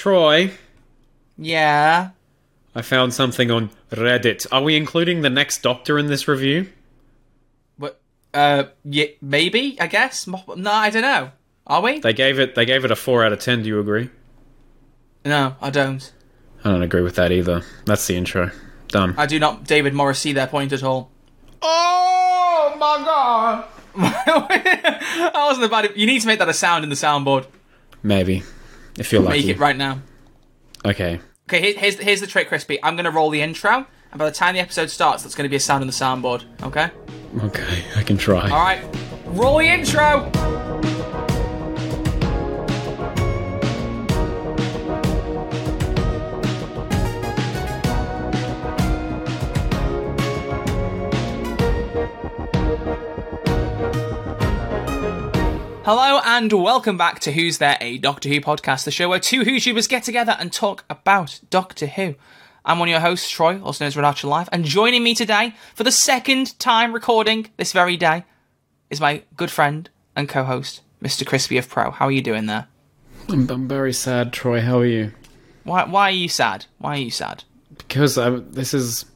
Troy, Yeah. I found something on Reddit. Are we including the next Doctor in this review? What? Uh, yeah, maybe. I guess. Mo- No, I don't know. Are we? They gave it. They gave it a four out of ten. Do you agree? No, I don't. I don't agree with that either. That's the intro. Done. I do not, David Morris, see their point at all. Oh my god! that wasn't a bad. You need to make that a sound in the soundboard. Maybe, if you're lucky. Make it right now. Okay. Okay, here's here's the trick, Crispy. I'm gonna roll the intro, and by the time the episode starts, that's gonna be a sound on the soundboard. Okay. Okay, I can try. All right. Roll the intro. Hello and welcome back to Who's There, a Doctor Who podcast, the show where two WhoTubers get together and talk about Doctor Who. I'm one of your hosts, Troy, also known as Archer Live, and joining me today for the second time recording this very day is my good friend and co-host, Mr. Crispy of Pro. How are you doing there? I'm, I'm very sad, Troy. How are you? Why, why are you sad? Why are you sad? Because I, this is,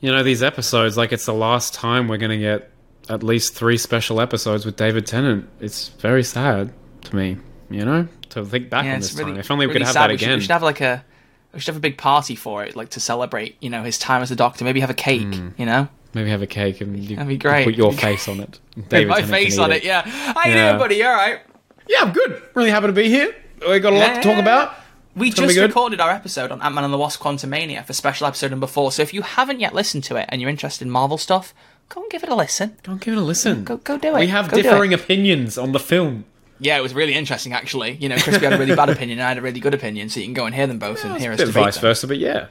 you know, these episodes. Like it's the last time we're gonna get at least three special episodes with David Tennant. It's very sad to me. You know, to think back on it's this time. If only we could have sad. that we should, again. we should have like a, we should have a big party for it, like to celebrate, you know, his time as a Doctor. Maybe have a cake, Hmm. you know. Maybe have a cake and you That'd be great. put your face on it. David my Tennant face on it, yeah. How you Yeah. doing, buddy? You all right? Yeah, I'm good. Really happy to be here. We got a lot to talk about. We gonna just recorded our episode on Ant Man and the Wasp Quantumania for special episode number four. So if you haven't yet listened to it and you're interested in Marvel stuff, go and give it a listen. Go and give it a listen. Go, go do it. we have Go differing opinions on the film. Yeah, it was really interesting actually. You know, Crispy had a really bad opinion and I had a really good opinion, so you can go and hear them both and hear us Bit vice them. versa, but yeah.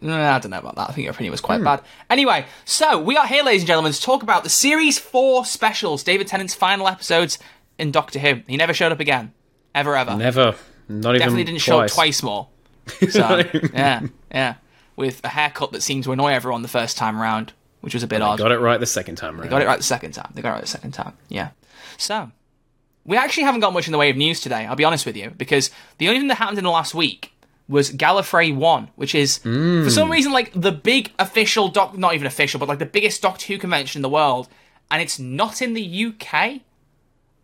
No, I don't know about that. I think your opinion was quite Hmm. bad. Anyway, so we are here, ladies and gentlemen, to talk about the Series 4 specials, David Tennant's final episodes in Doctor Who. He never showed up again. Ever, ever. Never. Not even Definitely didn't show up twice. twice more. So, yeah, yeah. With a haircut that seemed to annoy everyone the first time round, which was a bit odd. Got it right the second time around. Got it right the second time. They got it right the second time. Yeah. So, we actually haven't got much in the way of news today, I'll be honest with you, because the only thing that happened in the last week was Gallifrey 1, which is, for some hmm. reason, like the big official doc, not even official, but like the biggest Doctor Who convention in the world, and it's not in the UK.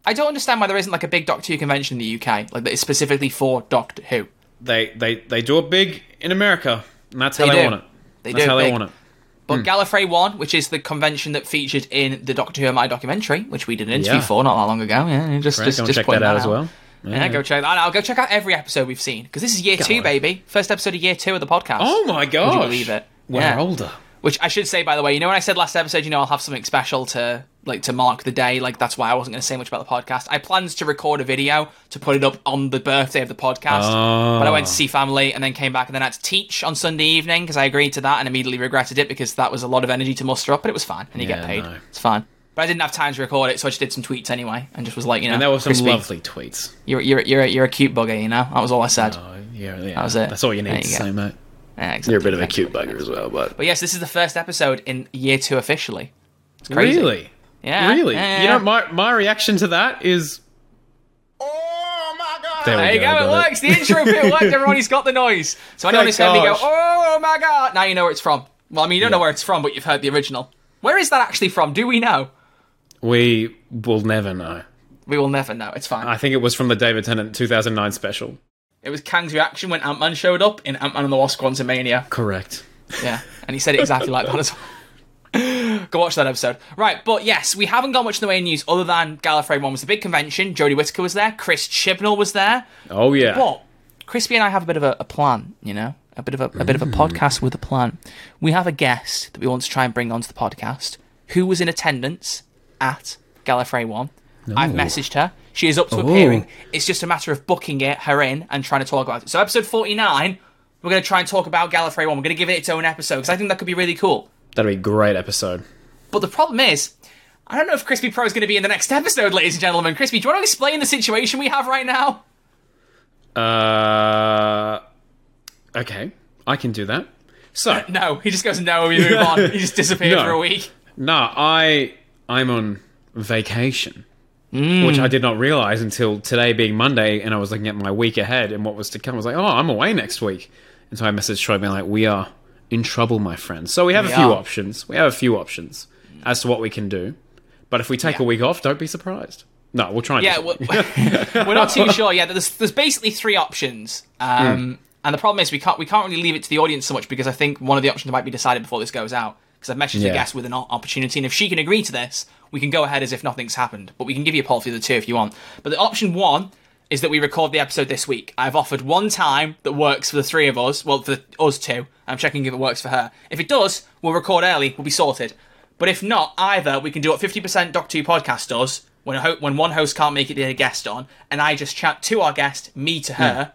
I don't understand why there isn't like a big Doctor Who convention in the UK, like that is specifically for Doctor Who. They they they do it big in America, and that's how They they, want it. They that's do how it they want it. But hmm. Gallifrey 1, which is the convention that featured in the Doctor Who and Me documentary, which we did an interview Yeah. for not that long ago. Yeah, just, Right, just, just check pointing that out as well. Yeah, go check that out. I'll go check out every episode we've seen because this is year two, baby. First episode of year two of the podcast. Oh my god! Would you believe it? We're Yeah. older. Which I should say, by the way, you know when I said last episode, you know I'll have something special to like to mark the day. Like that's why I wasn't going to say much about the podcast. I planned to record a video to put it up on the birthday of the podcast, but I went to ah. see family and then came back and then I had to teach on Sunday evening because I agreed to that and immediately regretted it because that was a lot of energy to muster up. But it was fine and you Yeah, get paid. no. It's fine. But I didn't have time to record it, so I just did some tweets anyway and just was like, you know, And there were some Crispy, lovely tweets. You're you're you're you're a cute bugger, you know. That was all I said. Oh, yeah, yeah. That was it. That's all you There need to you go. say, mate. Yeah. You're a bit of a cute bugger as well, but But yes, this is the first episode in year two officially. It's crazy. really, Yeah. really. yeah, yeah, You know, my my reaction to that is. Oh my god! There There you go, I it got works. The intro bit worked. Everyone, he's got the noise. So anyone who's heard me go, oh my god, now you know where it's from. Well, I mean, you don't know where it's from, but you've heard the original. Where is that actually from? Do we know? We will never know. We will never know. It's fine. I think it was from the David Tennant 2009 special. It was Kang's reaction when Ant Man showed up in Ant Man and the Wasp Quantumania. Correct. Yeah, and he said it exactly like that as well. Go watch that episode. Right, but yes, we haven't got much in the way of news other than Gallifrey 1 was the big convention. Jodie Whittaker was there. Chris Chibnall was there. Oh yeah. But Crispy and I have a bit of a, a plan, you know, a bit of a, a bit of a mm. podcast with a plan. We have a guest that we want to try and bring onto the podcast who was in attendance at Gallifrey One. I've messaged her. She is up to Oh. appearing. It's just a matter of booking it, her in, and trying to talk about it. So episode forty nine, we're going to try and talk about Gallifrey One. We're going to give it its own episode because I think that could be really cool. That'd be a great episode. But the problem is, I don't know if Crispy Pro is going to be in the next episode, ladies and gentlemen. Crispy, do you want to explain the situation we have right now? Uh, okay, I can do that. So, No, he just goes no. We move on. He just disappeared No. for a week. no, I I'm on vacation. Which I did not realize until today being Monday, and I was looking at my week ahead and what was to come. I was like, oh, I'm away next week, and so I messaged Troy being like, we are in trouble, my friend. So we have We a few are. options. We have a few options as to what we can do, but if we take Yeah. a week off, don't be surprised. No, we'll try. And Yeah, we're, we're not too sure. Yeah, there's there's basically three options, um, and the problem is we can't we can't really leave it to the audience so much because I think one of the options might be decided before this goes out. Because I've messaged the Yeah. guest with an opportunity, and if she can agree to this, we can go ahead as if nothing's happened. But we can give you a poll for the two if you want. But the option one is that we record the episode this week. I've offered one time that works for the three of us. Well, for us two. I'm checking if it works for her. If it does, we'll record early. We'll be sorted. But if not, either we can do what 50% Doc 2 podcast does when a ho- when one host can't make it, a guest on, and I just chat to our guest, me to hmm. her,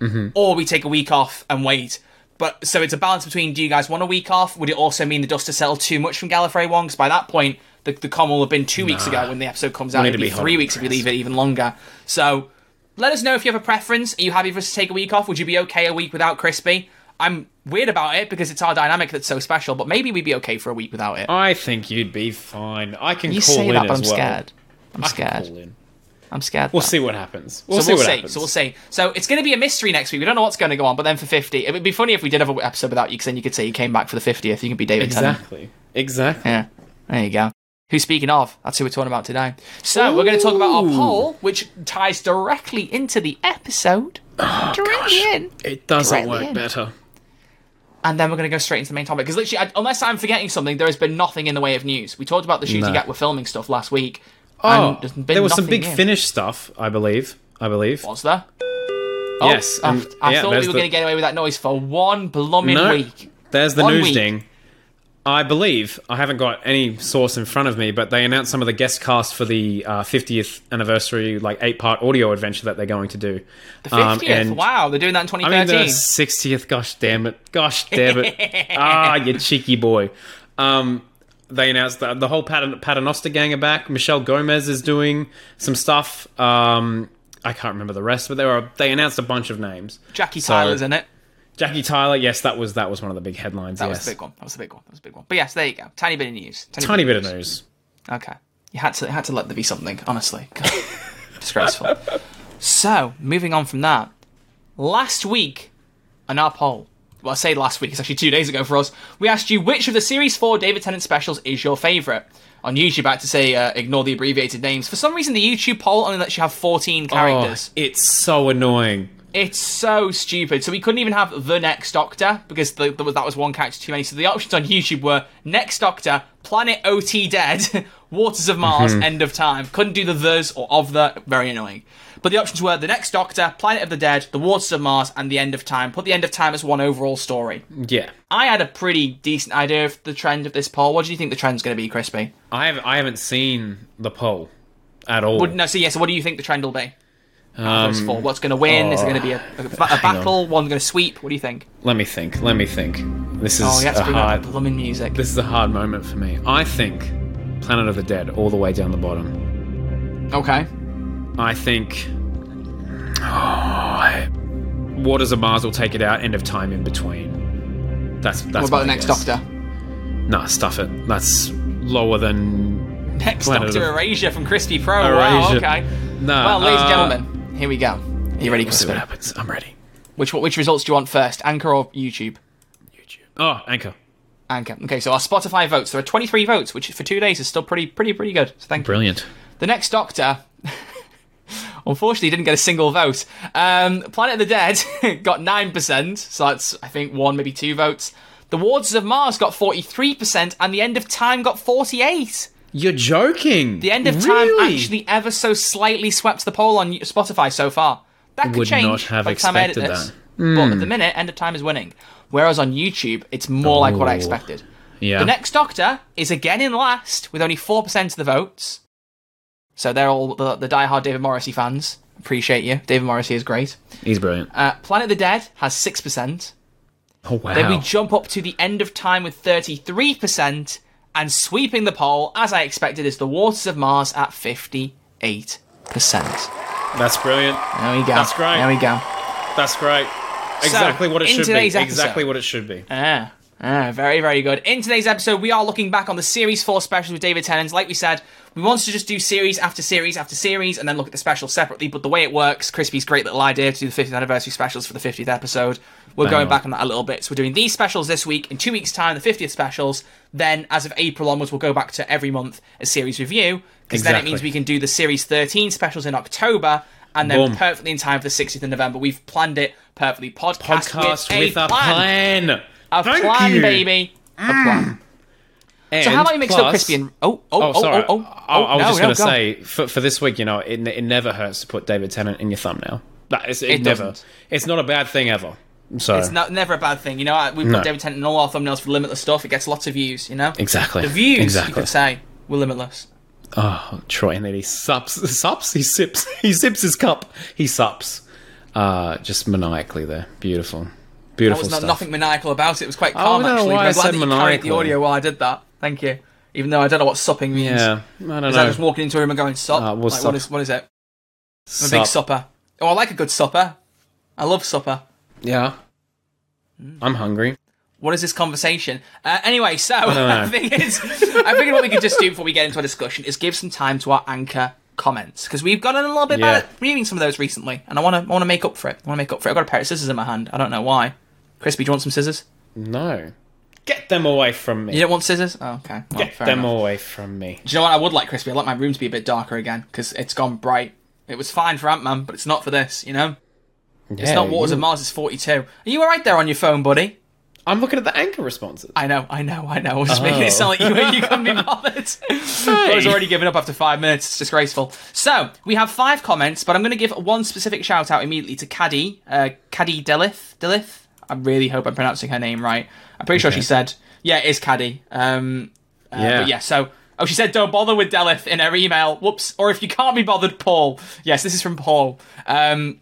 mm-hmm. or we take a week off and wait. But so it's a balance between do you guys want a week off? Would it also mean the dust has settled too much from Gallifrey one? Because by that point, the, the con will have been two weeks ago when the episode comes out. It'd be be three off weeks if you leave it even longer. So let us know if you have a preference. Are you happy for us to take a week off? Would you be okay a week without Crispy? I'm weird about it because it's our dynamic that's so special, but maybe we'd be okay for a week without it. I think you'd be fine. I can you call say in that, but as I'm well. scared. I'm I can scared. I'm scared. We'll though. see what happens. We'll so see we'll what see. happens. So we'll see. So it's going to be a mystery next week. We don't know what's going to go on, but then for 50, it would be funny if we did have an episode without you, because then you could say you came back for the 50th. You could be David Tennant. Exactly. Exactly. Yeah. There you go. Who's speaking of? That's who we're talking about today. So we're going to talk about our poll, which ties directly into the episode. Oh, directly in. It doesn't Directly work in. better. And then we're going to go straight into the main topic. Because literally, I, unless I'm forgetting something, there has been nothing in the way of news. We talked about the shooting No. gap. We're filming stuff last week. Oh, and there's been there was some big. Finish stuff, I believe. I believe. There? Yes, Oh, I, and- I yeah, thought we were the- going to get away with that noise for one blooming No, week. there's the One news week. ding. I believe I haven't got any source in front of me, but they announced some of the guest cast for the uh, 50th anniversary, like eight part audio adventure that they're going to do. The 50th. and- wow, they're doing that in 2013. I mean, the 60th. Gosh damn it! Gosh damn it! ah, you cheeky boy. Um, they announced that the whole Pat- Paternoster gang are back. Michelle Gomez is doing some stuff. Um, I can't remember the rest, but they were they announced a bunch of names. Jackie So- Tyler's in it. Jackie Tyler, yes, that was that was one of the big headlines. That yes, was a big one. That was a big one. That was a big one. But yes, there you go. Tiny bit of news. tiny Tiny bit of news. Okay. You had to had to let there be something, honestly. Disgraceful. So, moving on from that. Last week, on our poll, well, I say last week, it's actually two days ago for us, we asked you which of the Series 4 David Tennant specials is your favourite. On YouTube, I had to say uh, ignore the abbreviated names. For some reason, the YouTube poll only lets you have 14 characters. Oh, it's so annoying. It's so stupid. So we couldn't even have the next Doctor because the, the, that was one character too many. So the options on YouTube were next Doctor, Planet OT Dead, Waters of Mars, End of Time. Couldn't do the thes or of the. Very annoying. But the options were the next Doctor, Planet of the Dead, the Waters of Mars, and the End of Time. Put the End of Time as one overall story. Yeah, I had a pretty decent idea of the trend of this poll. What do you think the trend's going to be, Crispy? I have I haven't seen the poll at all. Would, no, so yeah. So what do you think the trend will be? Um, four. What's going to win? Is it going to be a, a, a battle? One going to sweep? What do you think? let me think. Let me think. This is Oh, a hard. blooming music. This is a hard moment for me. I think Planet of the Dead all the way down the bottom. Okay. I think oh, Waters of Mars will take it out. End of time in between. That's that's. What about the next guess. Doctor? Nah, stuff it. That's lower than Next Planet Doctor the- Erasure from Crispy Pro. Wow, okay. Nah. Well, ladies and uh, gentlemen, here we go. Are you ready, We'll see what happens. I'm ready. Which which results do you want first, Anchor or YouTube? YouTube. Oh, Anchor. Anchor. Okay, so our Spotify votes. There are 23 votes, which for two days is still pretty pretty pretty good. So thank you. Brilliant. The next Doctor, unfortunately, didn't get a single vote. Um, Planet of the Dead got nine percent, so that's I think one maybe two votes. The Waters of Mars got 43%, and The End of Time got 48. You're joking. The End of really? Time actually ever so slightly swept the poll on Spotify so far. That could Would change not have by the time I edit expected this. that. But at the minute, End of Time is winning. Whereas on YouTube, it's more like what I Oh. expected. Yeah. The next Doctor is again in last with only 4% of the votes. So they're all the, the die-hard David Morrissey fans. Appreciate you. David Morrissey is great. He's brilliant. Uh, Planet of the Dead has 6%. Oh wow. Then we jump up to the end of time with 33%, and sweeping the poll, as I expected, is the Waters of Mars at 58%. That's brilliant. There we go. That's great. There we go. That's great. Exactly what it should be. episode- Exactly what it should be. Ah. Ah, very, very good. In today's episode, we are looking back on the Series 4 specials with David Tennant. Like we said, we wanted to just do series after series after series and then look at the specials separately, but the way it works, Crispy's great little idea to do the 50th anniversary specials for the 50th episode. We're Bang going on. back on that a little bit. So we're doing these specials this week. In two weeks' time, the 50th specials. Then, as of April onwards, we'll go back to every month a series review, because then it means we can do the Series 13 specials in October. And then Boom. perfectly in time for the 60th of November. We've planned it perfectly. Podcast, Podcast with, with a plan. A Thank plan, you. baby. A plan. And So how about you mix up crispy and oh oh Oh, oh sorry. oh oh, I, oh, I was no, just going to go. say for, for this week, you know, it, it never hurts to put David Tennant in your thumbnail. That is, it, It never. doesn't. It's not a bad thing ever. So it's not, never a bad thing. You know, we put No. David Tennant in all our thumbnails for limitless stuff. It gets lots of views. You know, exactly the views Exactly. you could say were limitless. Oh, Troy, and then he sups, sups, he sips, he sips his cup, he sups. Uh, just maniacally there. Beautiful, There beautiful was stuff. nothing maniacal about it. It was quite calm don't know actually. I I'm glad that you carried the audio while I did that. Thank you. Even though I don't know what supping means. Yeah, I don't Is that know. just walking into a room and going sup? Uh, like, sup. what is what is it? I'm a big Sup. supper. Oh, I like a good supper. I love supper. Yeah, Hmm. I'm hungry. What is this conversation? Uh, anyway, so know. I think it's, I figured what we could just do before we get into our discussion is give some time to our anchor comments because we've gotten a little bit Yeah. better at reading some of those recently, and I want to I want to make up for it. I want to make up for it. I've got a pair of scissors in my hand. I don't know why. Crispy, do you want some scissors? No, get them away from me. You don't want scissors? Oh, okay. Well, get them enough. away from me. Do you know what I would like, Crispy? I'd like my room to be a bit darker again because it's gone bright. It was fine for Ant Man, but it's not for this. You know, Yeah, it's not Waters of Mars. It's forty two. Are you all right there on your phone, buddy? I'm looking at the anchor responses. I know, I know, I know. I was just making it sound like you, you couldn't be bothered. I was already giving up after five minutes. It's disgraceful. So, we have five comments, but I'm going to give one specific shout out immediately to Cadi, uh, Cadi Delith. Delith? I really hope I'm pronouncing her name right. I'm pretty sure she said, yeah, it is Cadi. Um, uh, Yeah. But yeah, so. Oh, she said, don't bother with Delith in her email. Whoops. Or if you can't be bothered, Paul. Yes, this is from Paul. Um,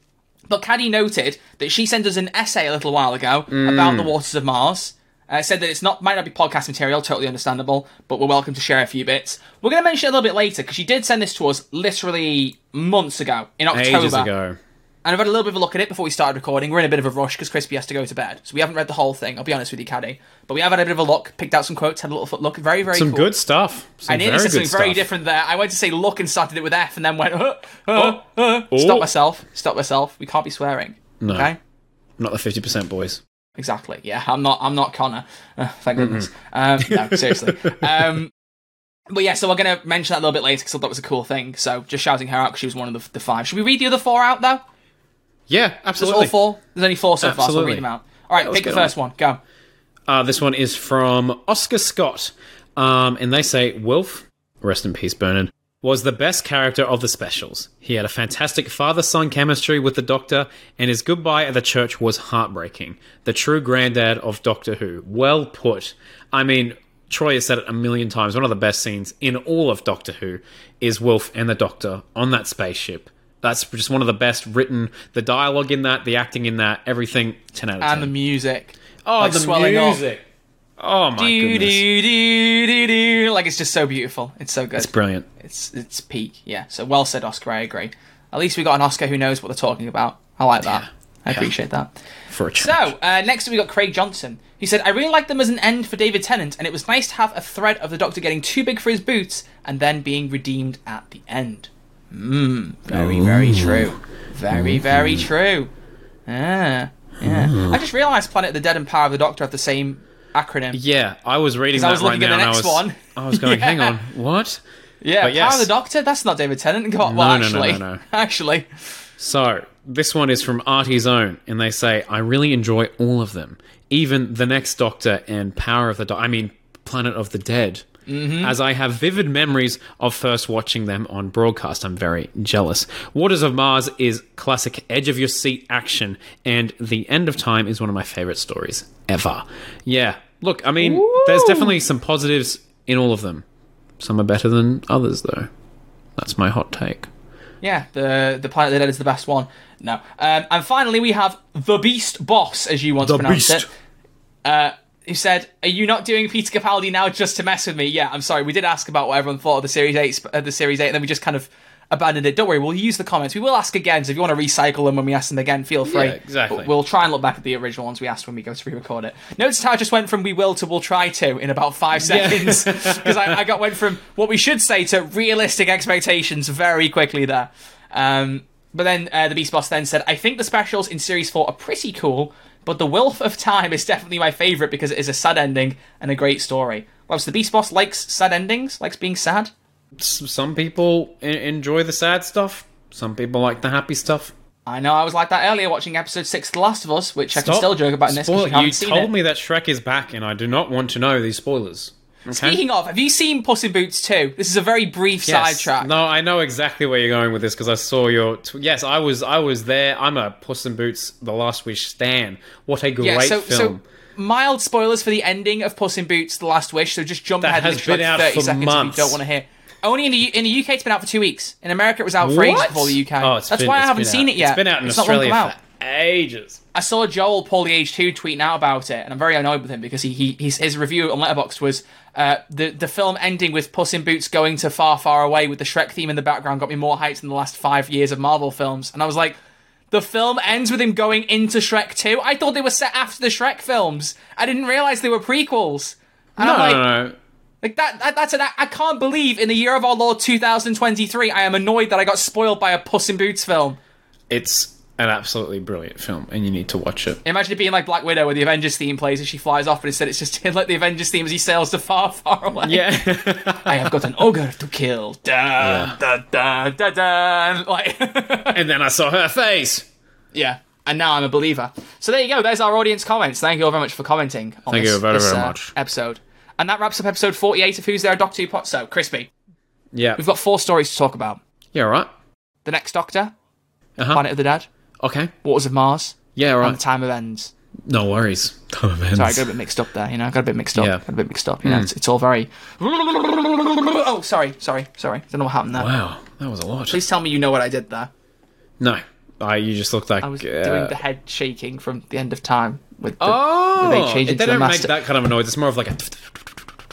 but Cadi noted that she sent us an essay a little while ago about the waters of Mars. Uh, said that it's not might not be podcast material, totally understandable, but we're welcome to share a few bits. We're going to mention it a little bit later because she did send this to us literally months ago in October, Ages ago. And I've had a little bit of a look at it before we started recording. We're in a bit of a rush because Crispy has to go to bed, so we haven't read the whole thing. I'll be honest with you, Cadi, but we have had a bit of a look, picked out some quotes, had a little foot look, very very Some cool. good stuff. Some I nearly very said something very different there. I went to say look and started it with F and then went, uh, uh, uh. Oh. stop myself, stop myself. We can't be swearing. No. Okay? Not the fifty percent boys. Exactly. Yeah, I'm not. I'm not Connor. Uh, thank goodness. Um, no, seriously. Um, but yeah, so we're gonna mention that a little bit later because I thought it was a cool thing. So just shouting her out because she was one of the, the five. Should we read the other four out though? Yeah, absolutely. There's all four. There's only four so far, so we'll read them out. All right, pick the first one. Go. Uh, this one is from Oscar Scott. Um, and they say, Wilf, rest in peace, Bernard, was the best character of the specials. He had a fantastic father son chemistry with the Doctor, and his goodbye at the church was heartbreaking. The true granddad of Doctor Who. Well put. I mean, Troy has said it a million times. One of the best scenes in all of Doctor Who is Wilf and the Doctor on that spaceship. That's just one of the best written. The dialogue in that, the acting in that, everything 10 out of 10. And the music. Oh, like the music. Oh my Do, goodness. do, do, do, do. Like it's just so beautiful. It's so good. It's brilliant. It's it's peak. Yeah. So well said, Oscar. I agree. At least we got an Oscar who knows what they're talking about. I like that. I appreciate that. For a change. So, uh, next we got Craig Johnson. He said, I really liked them as an end for David Tennant, and it was nice to have a thread of the Doctor getting too big for his boots and then being redeemed at the end. Mmm, very, very oh. true. Very, very true. Yeah. yeah. Oh. I just realised Planet of the Dead and Power of the Doctor have the same acronym. yeah, I was reading that I was right looking at now, the and I next was, one. I was going, Yeah. hang on, what? Yeah, But Power yes. of the Doctor? That's not David Tennant. God, well, No, no, no, actually, no, no. actually. So, this one is from Artie's Own, and they say, I really enjoy all of them. Even The Next Doctor and Power of the Doctor, I mean, Planet of the Dead. Mm-hmm. As I have vivid memories of first watching them on broadcast, I'm very jealous. Waters of Mars is classic edge of your seat action, and The End of Time is one of my favorite stories ever. Yeah, look, I mean, there's definitely some positives in all of them. Some are better than others, though. That's my hot take. Yeah, the the Planet of the Dead is the best one. No. Um, and finally, we have the Beast Boss, as you once The pronounced Beast. it. Uh, who said, "Are you not doing Peter Capaldi now just to mess with me?" Yeah, I'm sorry. We did ask about what everyone thought of the Series Eight, uh, the Series Eight, and then we just kind of abandoned it. Don't worry, we'll use the comments. We will ask again. So if you want to recycle them when we ask them again, feel free. Yeah, exactly. But we'll try and look back at the original ones we asked when we go to re-record it. Notice how I just went from "we will" to "we'll try to" in about five seconds because I, I got went from what we should say to realistic expectations very quickly there. Um, but then uh, the Beast Boss then said, "I think the specials in Series Four are pretty cool." But the Wilf of Time is definitely my favourite because it is a sad ending and a great story. Whilst the Beast Boss likes sad endings, likes being sad. S- Some people en- enjoy the sad stuff. Some people like the happy stuff. I know I was like that earlier watching episode six of The Last of Us, which I can still joke about in this Spoil- you you told it. me that Shrek is back, and I do not want to know these spoilers. Okay? Speaking of, have you seen Puss in Boots 2? This is a very brief Yes. sidetrack. No, I know exactly where you're going with this because I saw your. T- yes, I was. I was there. I'm a Puss in Boots: The Last Wish stan. What a great yeah, so, film! so mild spoilers for the ending of Puss in Boots: The Last Wish. So just jump That ahead has been out 30 for seconds months. if you don't want to hear. Only in the U- in the UK, it's been out for two weeks. In America, it was out for ages before the UK. Oh, That's been- why I haven't seen out. it yet. It's been out in It's Australia for ages. I saw Joel Paul the Age Two tweeting out about it, and I'm very annoyed with him because he, he his, his review on Letterboxd was uh, the the film ending with Puss in Boots going to far far away with the Shrek theme in the background got me more hyped than the last five years of Marvel films, and I was like. The film ends with him going into Shrek 2. I thought they were set after the Shrek films. I didn't realize they were prequels. And No, I'm like, no, no. like that, that that's an I can't believe in the year of our Lord 2023 I am annoyed that I got spoiled by a Puss in Boots film. It's an absolutely brilliant film, and you need to watch it. Imagine it being like Black Widow, where the Avengers theme plays as she flies off, but instead it's just like the Avengers theme as he sails to far, far away. Yeah. I have got an ogre to kill. Dun, dun, dun, dun, dun. Like, and then I saw her face. yeah. And now I'm a believer. So there you go. There's our audience comments. Thank you all very much for commenting on Thank this, you very, this, very uh, much. episode. And that wraps up episode 48 of Who's There, Doctor Who Pot. So, Crispy, Yeah. we've got four stories to talk about. Yeah, right. The Next Doctor, Uh-huh. Planet of the Dead, Okay. Waters of Mars, Yeah, and The. Time of Ends. No worries. Time of ends. Sorry, I got a bit mixed up there. You know, I got a bit mixed up. Yeah. Got a bit mixed up. You know, it's, it's all very. Oh, sorry, sorry, sorry. Don't know what happened there. Wow, that was a lot. Please tell me you know what I did there. No, I. You just looked like. I was uh, doing the head shaking from the end of time with the. Oh, they changed it they to the don't make that kind of a noise. It's more of like a.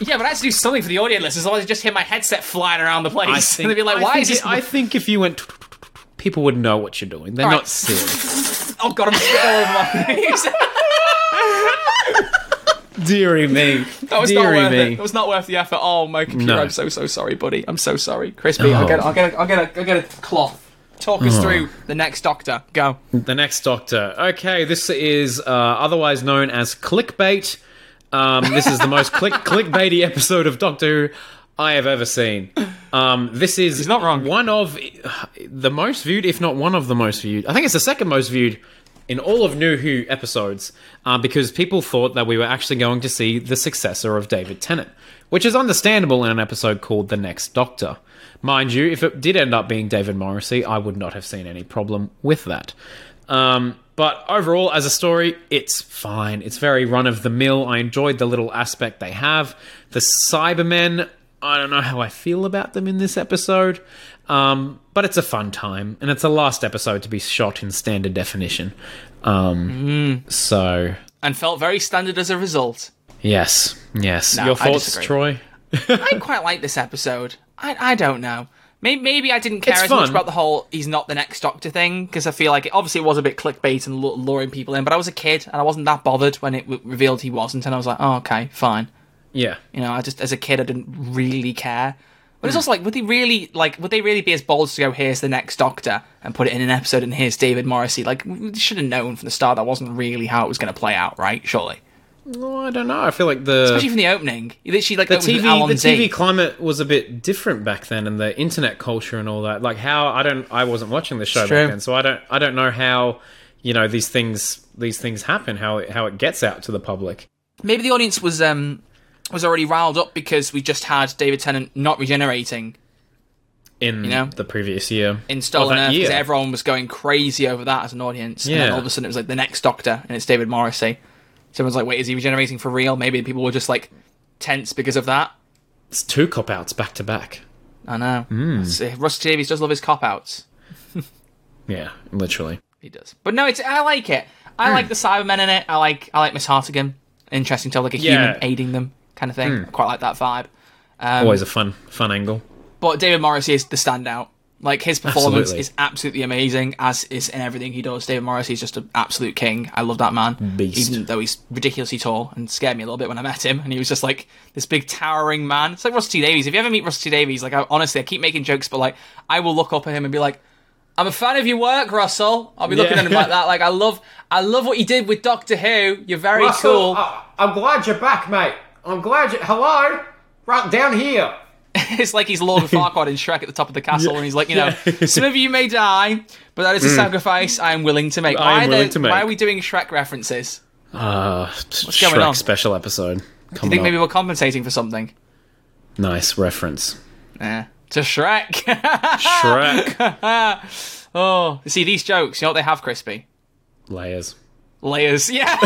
Yeah, but I had to do something for the audio listeners. Otherwise, I just hear my headset flying around the place, I and think, they'd be like, "Why is this?" I think if you went, people would know what you're doing. They're All not right. silly. oh god, I'm spitting all over my face. Deary me. That was not Deary worth me. it. It was not worth the effort. Oh, my computer. No. I'm so so sorry, buddy. I'm so sorry, Crispy. I'll Oh. get I'll get a, I'll get a, I'll get a cloth. Talk us through the next Doctor. Go. The next Doctor. Okay, this is uh, otherwise known as clickbait. Um, this is the most click clickbaity episode of Doctor Who I have ever seen. Um, this is He's not wrong. one of the most viewed, if not one of the most viewed. I think it's the second most viewed in all of New Who episodes uh, because people thought that we were actually going to see the successor of David Tennant, which is understandable in an episode called The Next Doctor. Mind you, if it did end up being David Morrissey, I would not have seen any problem with that. Um, but overall, as a story, it's fine. It's very run of the mill. I enjoyed the little aspect they have. The Cybermen, I don't know how I feel about them in this episode, um, but it's a fun time, and it's the last episode to be shot in standard definition. Um, So, And felt very standard as a result. yes, yes. No, Your thoughts. Troy? I quite like this episode. I, I don't know. Maybe, maybe I didn't care It's as much about the whole he's not the next Doctor thing because I feel like it, obviously it was a bit clickbait and luring people in. But I was a kid and I wasn't that bothered when it w- revealed he wasn't, and I was like, oh okay, fine. Yeah. You know, I just as a kid I didn't really care. But Hmm. it's also like, would they really like? Would they really be as bold as to go, "Here's the next Doctor" and put it in an episode, and here's David Morrissey? Like, we should have known from the start that wasn't really how it was going to play out, right? Surely, I don't know. I feel like the especially from the opening. Literally like the TV the TV climate was a bit different back then, and the internet culture and all that. Like how I don't I wasn't watching the show back then, so I don't I don't know how you know these things these things happen, how it, how it gets out to the public. maybe the audience was um was already riled up because we just had David Tennant not regenerating In you know? the previous year, in Stolen Earth because everyone was going crazy over that as an audience. And then all of a sudden it was like the next Doctor and it's David Morrissey. Someone's like, wait, is he regenerating for real? Maybe people were just like tense because of that. it's two cop outs back to back. I know. Hmm. Mm. Russ Davies does love his cop outs. Yeah, literally. He does. But no, it's I like it. I Hmm. like the Cybermen in it. I like I like Miss Hartigan. Interesting to have like a Yeah. Hmm. human aiding them kind of thing. I quite like that vibe. Um, Always a fun fun angle. But David Morrissey is the standout. Like his performance Absolutely. is absolutely amazing, as is in everything he does. David Morrissey is just an absolute king. I love that man, Beast. even though he's ridiculously tall and scared me a little bit when I met him. And he was just like this big towering man. It's like Rusty T Davies. If you ever meet Rusty T Davies, like I, honestly, I keep making jokes, but like I will look up at him and be like, "I'm a fan of your work, Russell." I'll be looking Yeah. at him like that. Like I love, I love what you did with Doctor Who. You're very cool. I, I'm glad you're back, mate. I'm glad you. Hello? Right down here. it's like he's Lord Farquaad in Shrek at the top of the castle, and he's like, you know, some of you may die, but that is a sacrifice I am willing to make. Mm. I am why, willing the- to make. why are we doing Shrek references? Uh, What's going Shrek on? special episode. Do you think up. maybe we're compensating for something? Nice reference. Eh, to Shrek. Shrek oh, see these jokes. You know what they have, Crispy? layers. Layers. Yeah.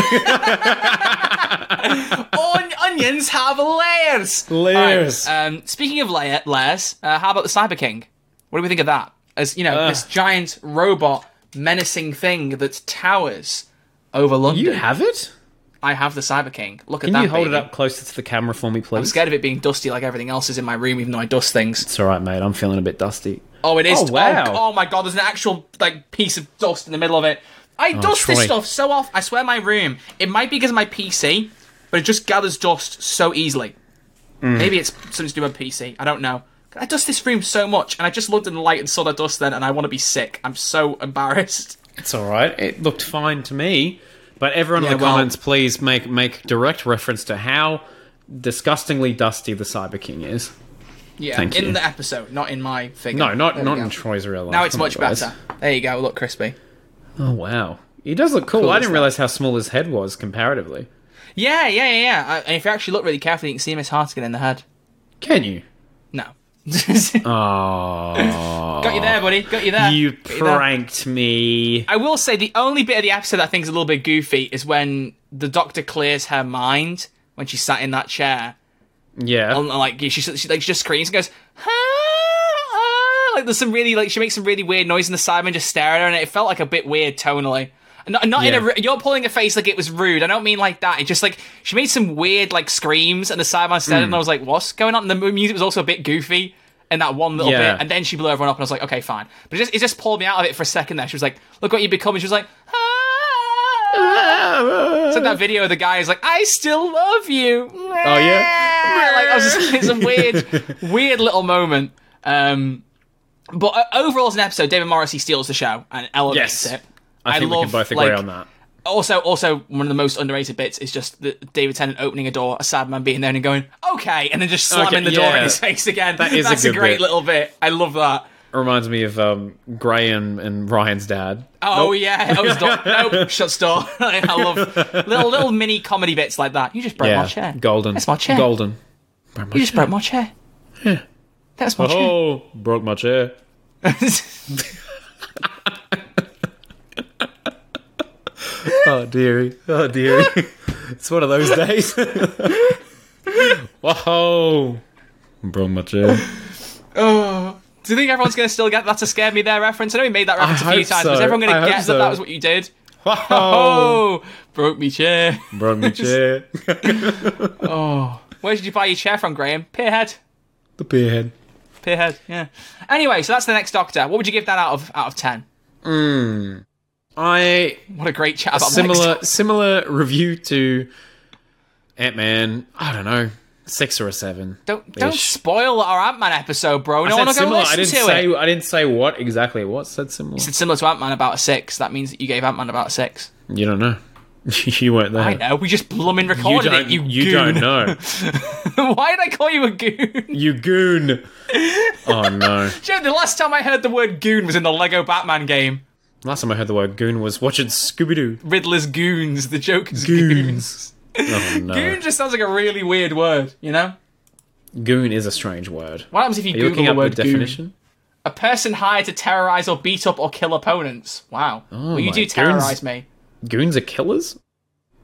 On- onions have layers. Layers. Alright, um, speaking of layer, layers, uh, how about the Cyber King? What do we think of that? As you know, Uh. this giant robot menacing thing that towers over London. you have it? I have the Cyber King. Look at that. Can you hold baby. it up closer to the camera for me, please? I'm scared of it being dusty like everything else is in my room, even though I dust things. It's all right, mate. I'm feeling a bit dusty. Oh, it is. Oh, wow. Oh, oh my god, there's an actual like piece of dust in the middle of it. I dust this stuff so off. I swear, my room. It might be because of my PC, but it just gathers dust so easily. Mm. Maybe it's something to do with PC. I don't know. I dust this room so much, and I just looked in the light and saw the dust then, and I want to be sick. I'm so embarrassed. It's all right. It looked fine to me. But everyone Yeah, in the well- comments, please make make direct reference to how disgustingly dusty the Cyber King is. Yeah, Thank in you. the episode, not in my figure. No, not There not in Troy's real life. Now it's Come much guys. better. There you go. Look, crispy. Oh wow, he does look cool. Cool I didn't realize how small his head was comparatively. Yeah, yeah, yeah, yeah. And if you actually look really carefully, you can see Miss Hartigan in the head. Can you? No. Oh, Got you there, buddy. Got you there. You Got you there. pranked me. I will say the only bit of the episode that I think is a little bit goofy is when the doctor clears her mind when she sat in that chair. Yeah. And like she, she like she just screams and goes, "Ah, ah." Like there's some really like she makes some really weird noise and the Cybermen just stare at her and it felt like a bit weird tonally. Not, not in a you're pulling a face like it was rude. I don't mean like that. It just like she made some weird like screams and the Cybermen stared her and I was like, what's going on? And the music was also a bit goofy in that one little Yeah. bit. And then she blew everyone up and I was like, okay, fine. But it just it just pulled me out of it for a second there. She was like, look what you become. And she was like, ah. It's like that video of the guy is like, I still love you. Oh yeah. like, I was just, it's a weird, weird little moment. Um, but uh, overall, as an episode, David Morrissey steals the show and elevates Yes. it. I I think we can both agree like, on that. Also, also one of the most underrated bits is just the David Tennant opening a door, a sad man being there and going, "Okay," and then just slamming Okay, the door in his face again. That is a That's a, good great bit. little bit. I love that. Reminds me of um, Gray and, Ryan's dad. Oh yeah, I was done. nope, shut door. I love little little mini comedy bits like that. You just broke Yeah, my chair. golden. That's my chair. Golden. You just broke my chair. Yeah, that's my chair. Oh, broke my chair. Oh dearie, oh dearie. it's one of those days. Whoa, broke my chair. Oh. Do you think everyone's going to still get that to scare me there reference? I know we made that reference a few times. so. Was everyone going to guess get that that was what you did? Whoa, Oh, broke me chair. broke my chair. Oh, where did you buy your chair from, Graham? Pierhead. the beard. Pierhead. Yeah. Anyway, so that's the next Doctor. What would you give that out of out of ten? Mm, I What a great chat about similar next. similar review to Ant Man. I don't know, six or a seven. Don't don't spoil our Ant Man episode, bro. I No one said will go listen I didn't to say. it. I didn't say what exactly. What said similar? It's similar to Ant Man about a six. That means that you gave Ant Man about a six. You don't know. you weren't there. I know. We just blooming You recorded don't. it. You, You, goon. don't know. Why did I call you a goon? You goon. Oh no. Joe, the last time I heard the word goon was in the Lego Batman game. Last time I heard the word goon was watching Scooby Doo. Riddler's goons. The joke is goons. Oh no. Goon just sounds like a really weird word, you know? Goon is a strange word. What happens if you Are you Google looking the up the word goon? definition? A person hired to terrorize or beat up or kill opponents. Wow. Oh well, you Oh do terrorize goons. me. Goons are killers?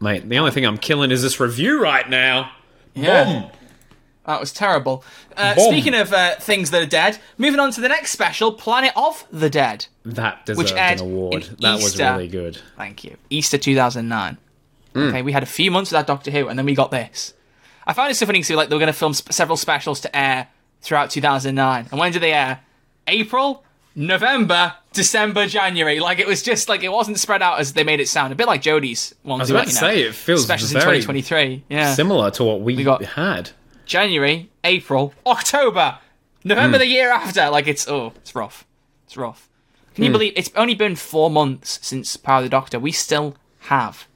Mate, the only thing I'm killing is this review right now. Yeah. That was terrible. Uh, speaking of uh, things that are dead, moving on to the next special, Planet of the Dead. That deserved aired an award. That was Easter. really good. Thank you. Easter 2009. Hmm. Okay, we had a few months that Doctor Who, and then we got this. I found it so funny because like they were going to film sp- several specials to air throughout 2009. And when did they air? April, November, December, January. Like it was just like it wasn't spread out as they made it sound. A bit like Jodie's one. I was about to say it feels specials in very 2023. Yeah, similar to what we, got- had. January, April, October, November hmm. the year after. Like it's oh, it's rough. It's rough. Can you hmm. believe it's only been four months since Power of the Doctor? We still have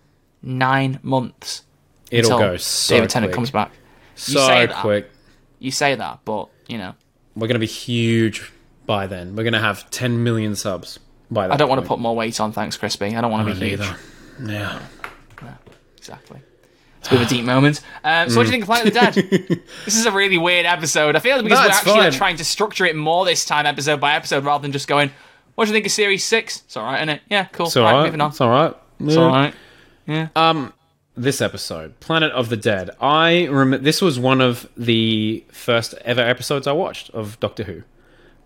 nine months It'll until go so David Tennant comes back. so say that. quick. You say that, but you know, We're gonna be huge by then. We're gonna have 10 million subs by that. I don't want to put more weight on. Thanks, Crispy. I don't want to be huge. Neither. Yeah. Exactly. It's a bit of a deep moment. Um, so, what do you think of Planet of the Dead? this is a really weird episode. I feel because we're actually like, trying to structure it more this time, episode by episode, rather than just going, "What do you think of Series 6? It's all right, isn't it? Yeah, cool. It's all right, right. moving on. It's all right. It's all right. Yeah. Um, this episode, Planet of the Dead. I remember this was one of the first ever episodes I watched of Doctor Who.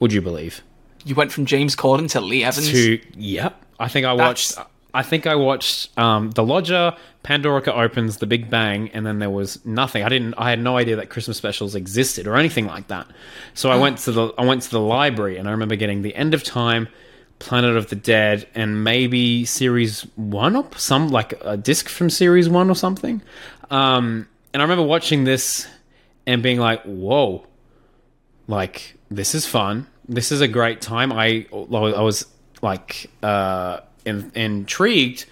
Would you believe? You went from James Corden to Lee Evans. To yep, I think I watched. I think I watched um, The Lodger, Pandorica Opens, The Big Bang, and then there was nothing. I didn't. I had no idea that Christmas specials existed or anything like that. So I went to the. I went to the library, and I remember getting The End of Time, Planet of the Dead, and maybe Series One or some like a disc from Series One or something. Um, and I remember watching this and being like, "Whoa, like this is fun. This is a great time." I I was like uh, in, intrigued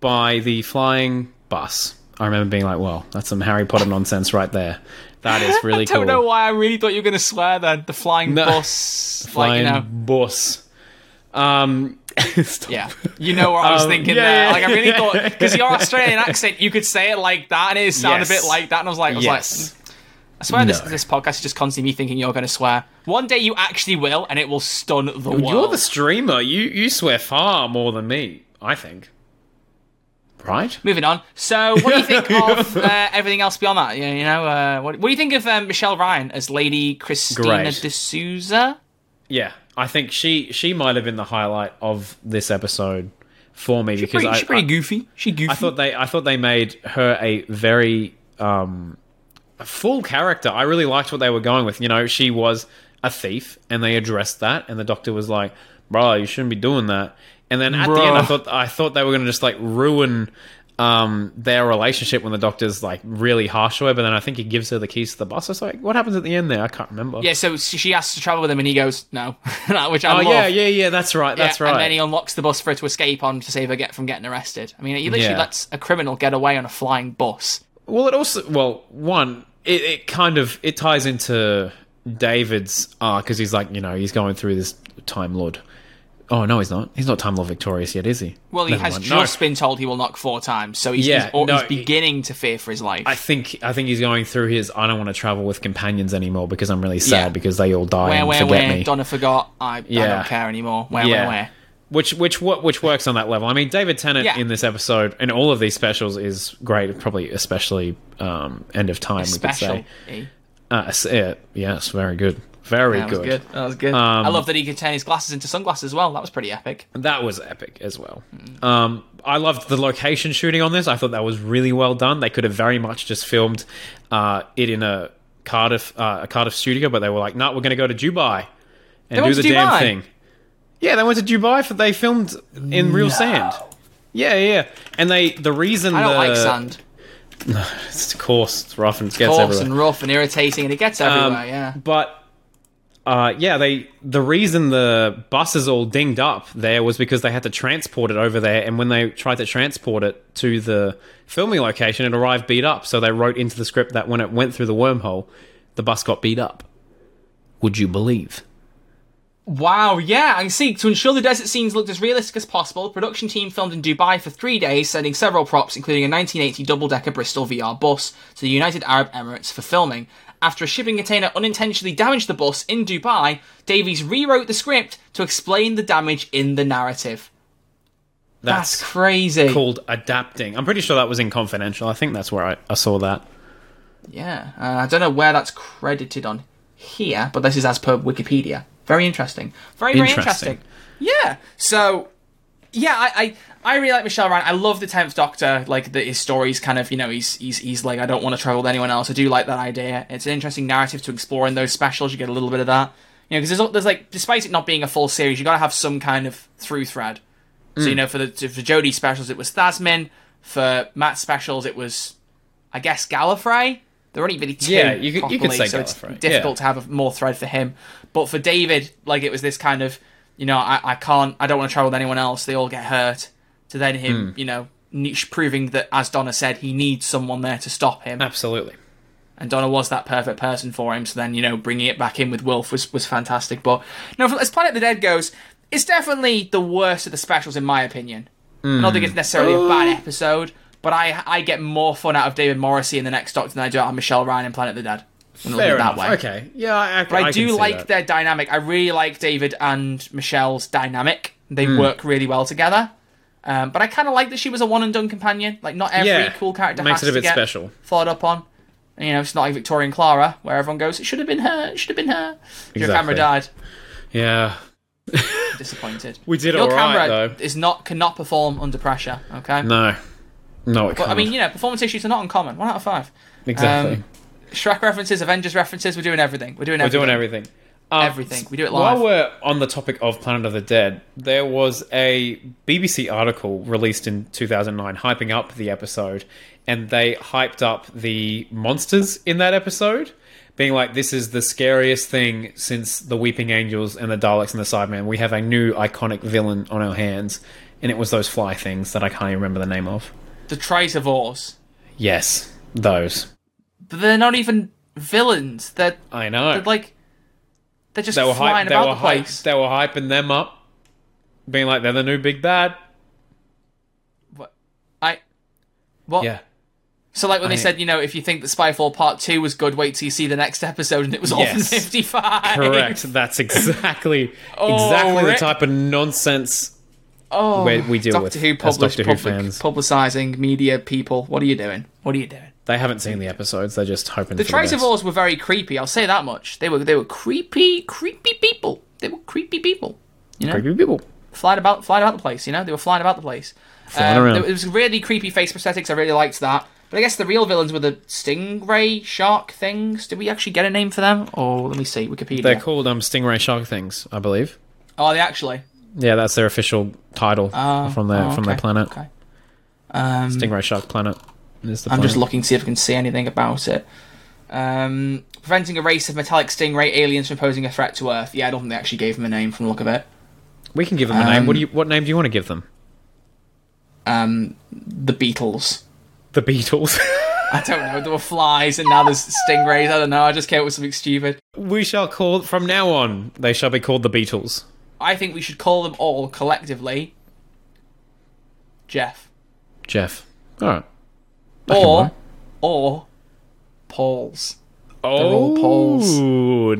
by the flying bus. I remember being like, "Well, that's some Harry Potter nonsense right there. That is really cool. I don't cool." know why I really thought you were going to swear then. The flying No. bus. flying like, you know. bus. Um. Yeah, you know what I was Um, thinking yeah, there. yeah. Like I really thought because your Australian accent, you could say it like that, and it sounded a bit like that. And I was like, I was Yes. like, I swear this No. this podcast is just constantly me thinking you're going to swear. One day you actually will, and it will stun the world. You're the streamer. You you swear far more than me. I think. Right. Moving on. So, what do you think of uh, everything else beyond that? You, you know, uh, what, what do you think of um, Michelle Ryan as Lady Christina Great. de Souza? Yeah, I think she she might have been the highlight of this episode for me because Pretty, I, she's pretty goofy. She goofy. I thought they I thought they made her a very um full character. I really liked what they were going with. You know, she was a thief and they addressed that and the doctor was like, "Bro, you shouldn't be doing that." And then at the end I thought I thought they were going to just like ruin um, their relationship when the doctor's like really harsh to her, but then I think he gives her the keys to the bus. I was like, what happens at the end there? I can't remember. yeah, so she asks to travel with him, and he goes no, which I Oh love. yeah, yeah, yeah. That's right. Yeah, That's right. And then he unlocks the bus for her to escape on to save her get from getting arrested. I mean, he literally Yeah. lets a criminal get away on a flying bus. Well, it also well, one, it, it kind of it ties into David's arc because he's like, you know, he's going through this Time Lord. Oh no, he's not. He's not Time Lord victorious yet, is he? Well, he Never has mind. just No. been told he will knock four times, so he's, Yeah, he's, or no, he's beginning to fear for his life. I think I think he's going through his. I don't want to travel with companions anymore because I'm really sad Yeah. because they all die where, and where, forget where? me. Donna forgot. I, I don't care anymore. Where, yeah. where, where? Which which what which works on that level. I mean, David Tennant Yeah. in this episode and all of these specials is great. Probably especially um, End of Time. We could say. Uh, yes, very good, very That good. good. That was good. Um, I love that he could turn his glasses into sunglasses as well. That was pretty epic. That was epic as well. Um, I loved the location shooting on this. I thought that was really well done. They could have very much just filmed uh, it in a Cardiff uh, a Cardiff studio, but they were like, "No, we're going to go to Dubai and do the to damn thing." Yeah, they went to Dubai for they filmed in real sand. Yeah, yeah, and they the reason I don't the, like sand. No, it's coarse, it's rough, and it gets Coarse everywhere. and rough and irritating, and it gets Um, everywhere. yeah. But uh, yeah, they the reason the bus is all dinged up there was because they had to transport it over there, and when they tried to transport it to the filming location, it arrived beat up. So they wrote into the script that when it went through the wormhole, the bus got beat up. Would you believe? Wow, yeah, and see. To ensure the desert scenes looked as realistic as possible, the production team filmed in Dubai for three days, sending several props, including a 1980 double-decker Bristol VR bus, to the United Arab Emirates for filming. After a shipping container unintentionally damaged the bus in Dubai, Davies rewrote the script to explain the damage in the narrative. That's, That's, crazy. called adapting. I'm pretty sure that was in confidential. I think that's where I, I saw that. Yeah, uh, I don't know where that's credited on here, but this is as per Wikipedia. Very interesting. Very, very Interesting. interesting. Yeah. So, yeah, I, I, I really like Michelle Ryan. I love the Tenth Doctor. Like the, his stories, kind of, you know, he's he's he's like, I don't want to travel with anyone else. I do like that idea. It's an interesting narrative to explore in those specials. You get a little bit of that. You know, because there's, there's like, despite it not being a full series, you got to have some kind of through thread. So Mm. you know, for the for Jodie specials, it was Thasmin. For Matt's specials, it was, I guess, Gallifrey. There are only really two. Yeah, you could- you could say so it's difficult yeah. to have a, more thread for him. But for David, like it was this kind of, you know, I, I can't, I don't want to travel with anyone else. They all get hurt. To then him, hmm. you know, niche proving that, as Donna said, he needs someone there to stop him Absolutely. and Donna was that perfect person for him. So then, you know, bringing it back in with Wilf was was fantastic. But no, as Planet of the Dead goes, it's definitely the worst of the specials in my opinion. Hmm. I don't think it's necessarily a bad episode, but I I get more fun out of David Morrissey in the next Doctor than I do out of Michelle Ryan in Planet of the Dead. When I look at Fair that enough. way. Okay. Yeah, I, I, But I, I can do see like that. their dynamic. I really like David and Michelle's dynamic. They Hmm. work really well together. Um, but I kind of like that she was a one and done companion. Like not every Yeah, cool character makes has it a to bit get special. followed up on. And, you know, it's not like Victorian Clara, where everyone goes, "It should have been her. It should have been her." Your camera died. Yeah. Disappointed. We did Your all right, camera though. is not cannot perform under pressure. Okay. No. No, it But I mean, you know, performance issues are not uncommon. One out of five. exactly. um, Shrek references, Avengers references. We're doing everything. We're doing everything. We're doing everything. Um, Everything. We do it live. While we're on the topic of Planet of the Dead, there was a BBC article released in 2009 hyping up the episode, and they hyped up the monsters in that episode, being like, "This is the scariest thing since the Weeping Angels and the Daleks and the Cybermen. We have a new iconic villain on our hands." And it was those fly things that I can't even remember the name of. The Tritovores. Yes, those. But they're not even villains. They're, I know. they're like they're just they were flying hype, they about were the hype, place. they were hyping them up, being like they're the new big bad. What? I. What? Yeah. So like when they said, you know, if you think that Spyfall Part Two was good, wait till you see the next episode, and it was all Yes. from fifty five. Correct. That's exactly Oh, exactly the type of nonsense Oh, we, we deal Doctor with Who as published Doctor Who public, fans. publicizing media people. What are you doing? What are you doing? they haven't seen the episodes. They're just hoping The for the best. Were very creepy. I'll say that much. They were they were creepy, creepy people. They were creepy people. You know, Creepy people. flying about, flying about the place. You know, they were flying about the place. Flying Um, around. It was really creepy face prosthetics. I really liked that. But I guess the real villains were the stingray shark things. Did we actually get a name for them? Oh, let me see. Wikipedia. They're called um, stingray shark things, I believe. Oh, are they actually? Yeah, that's their official title Oh, from their oh, from their planet. Okay. Um, Stingray shark planet. Is the I'm just looking to see if I can see anything about it. Um, preventing a race of metallic stingray aliens from posing a threat to Earth. Yeah, I don't think they actually gave them a name from the look of it. We can give them a name. Um, What do you? What name do you want to give them? Um, the Beatles. The Beatles. I don't know. There were flies, and now there's stingrays. I don't know. I just came up with something stupid. we shall call from now on. They shall be called the Beatles. I think we should call them all collectively Jeff Jeff. All right. I or or Pauls. Oh, all Pauls.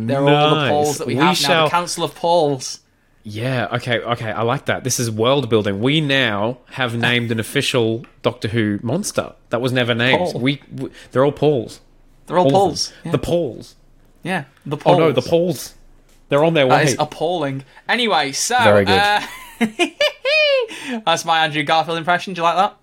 They're all the. Pauls that we, we have now. shall. The Council of Pauls. Yeah. Okay. Okay. I like that. This is world building. We now have named an official Doctor Who monster that was never named. We, we. They're all Pauls. They're all Pauls. Yeah. The Pauls. yeah, the Oh no, the Pauls. They're on their way. is appalling. Anyway, so Very good. Uh, that's my Andrew Garfield impression. Do you like that?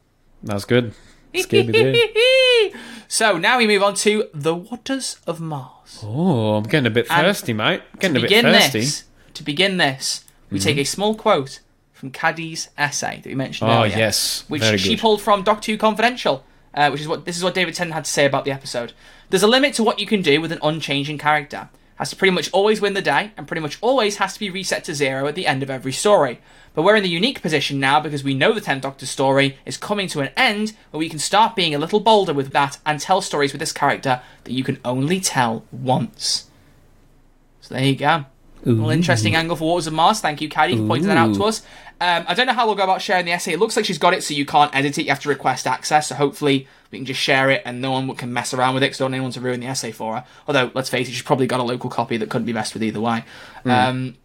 That's good. So now we move on to the waters of Mars. Oh, I'm getting a bit And thirsty, mate. Getting a bit thirsty. this, to begin this, we Mm-hmm. take a small quote from Cadi's essay that we mentioned Oh earlier. yes, which very she good. pulled from Doctor Who Confidential, uh, which is what this is what David Tennant had to say about the episode. There's a limit to what you can do with an unchanging character. Has to pretty much always win the day, and pretty much always has to be reset to zero at the end of every story. But we're in the unique position now because we know the Tenth Doctor story is coming to an end, where we can start being a little bolder with that and tell stories with this character that you can only tell once. So there you go. Well, interesting angle for Waters of Mars. Thank you, Cadi, for pointing that out to us. Um, I don't know how we'll go about sharing the essay. It looks like she's got it, so you can't edit it. You have to request access. So hopefully we can just share it, and no one can mess around with it. Because don't want anyone to ruin the essay for her. Although, let's face it, she's probably got a local copy that couldn't be messed with either way. Um,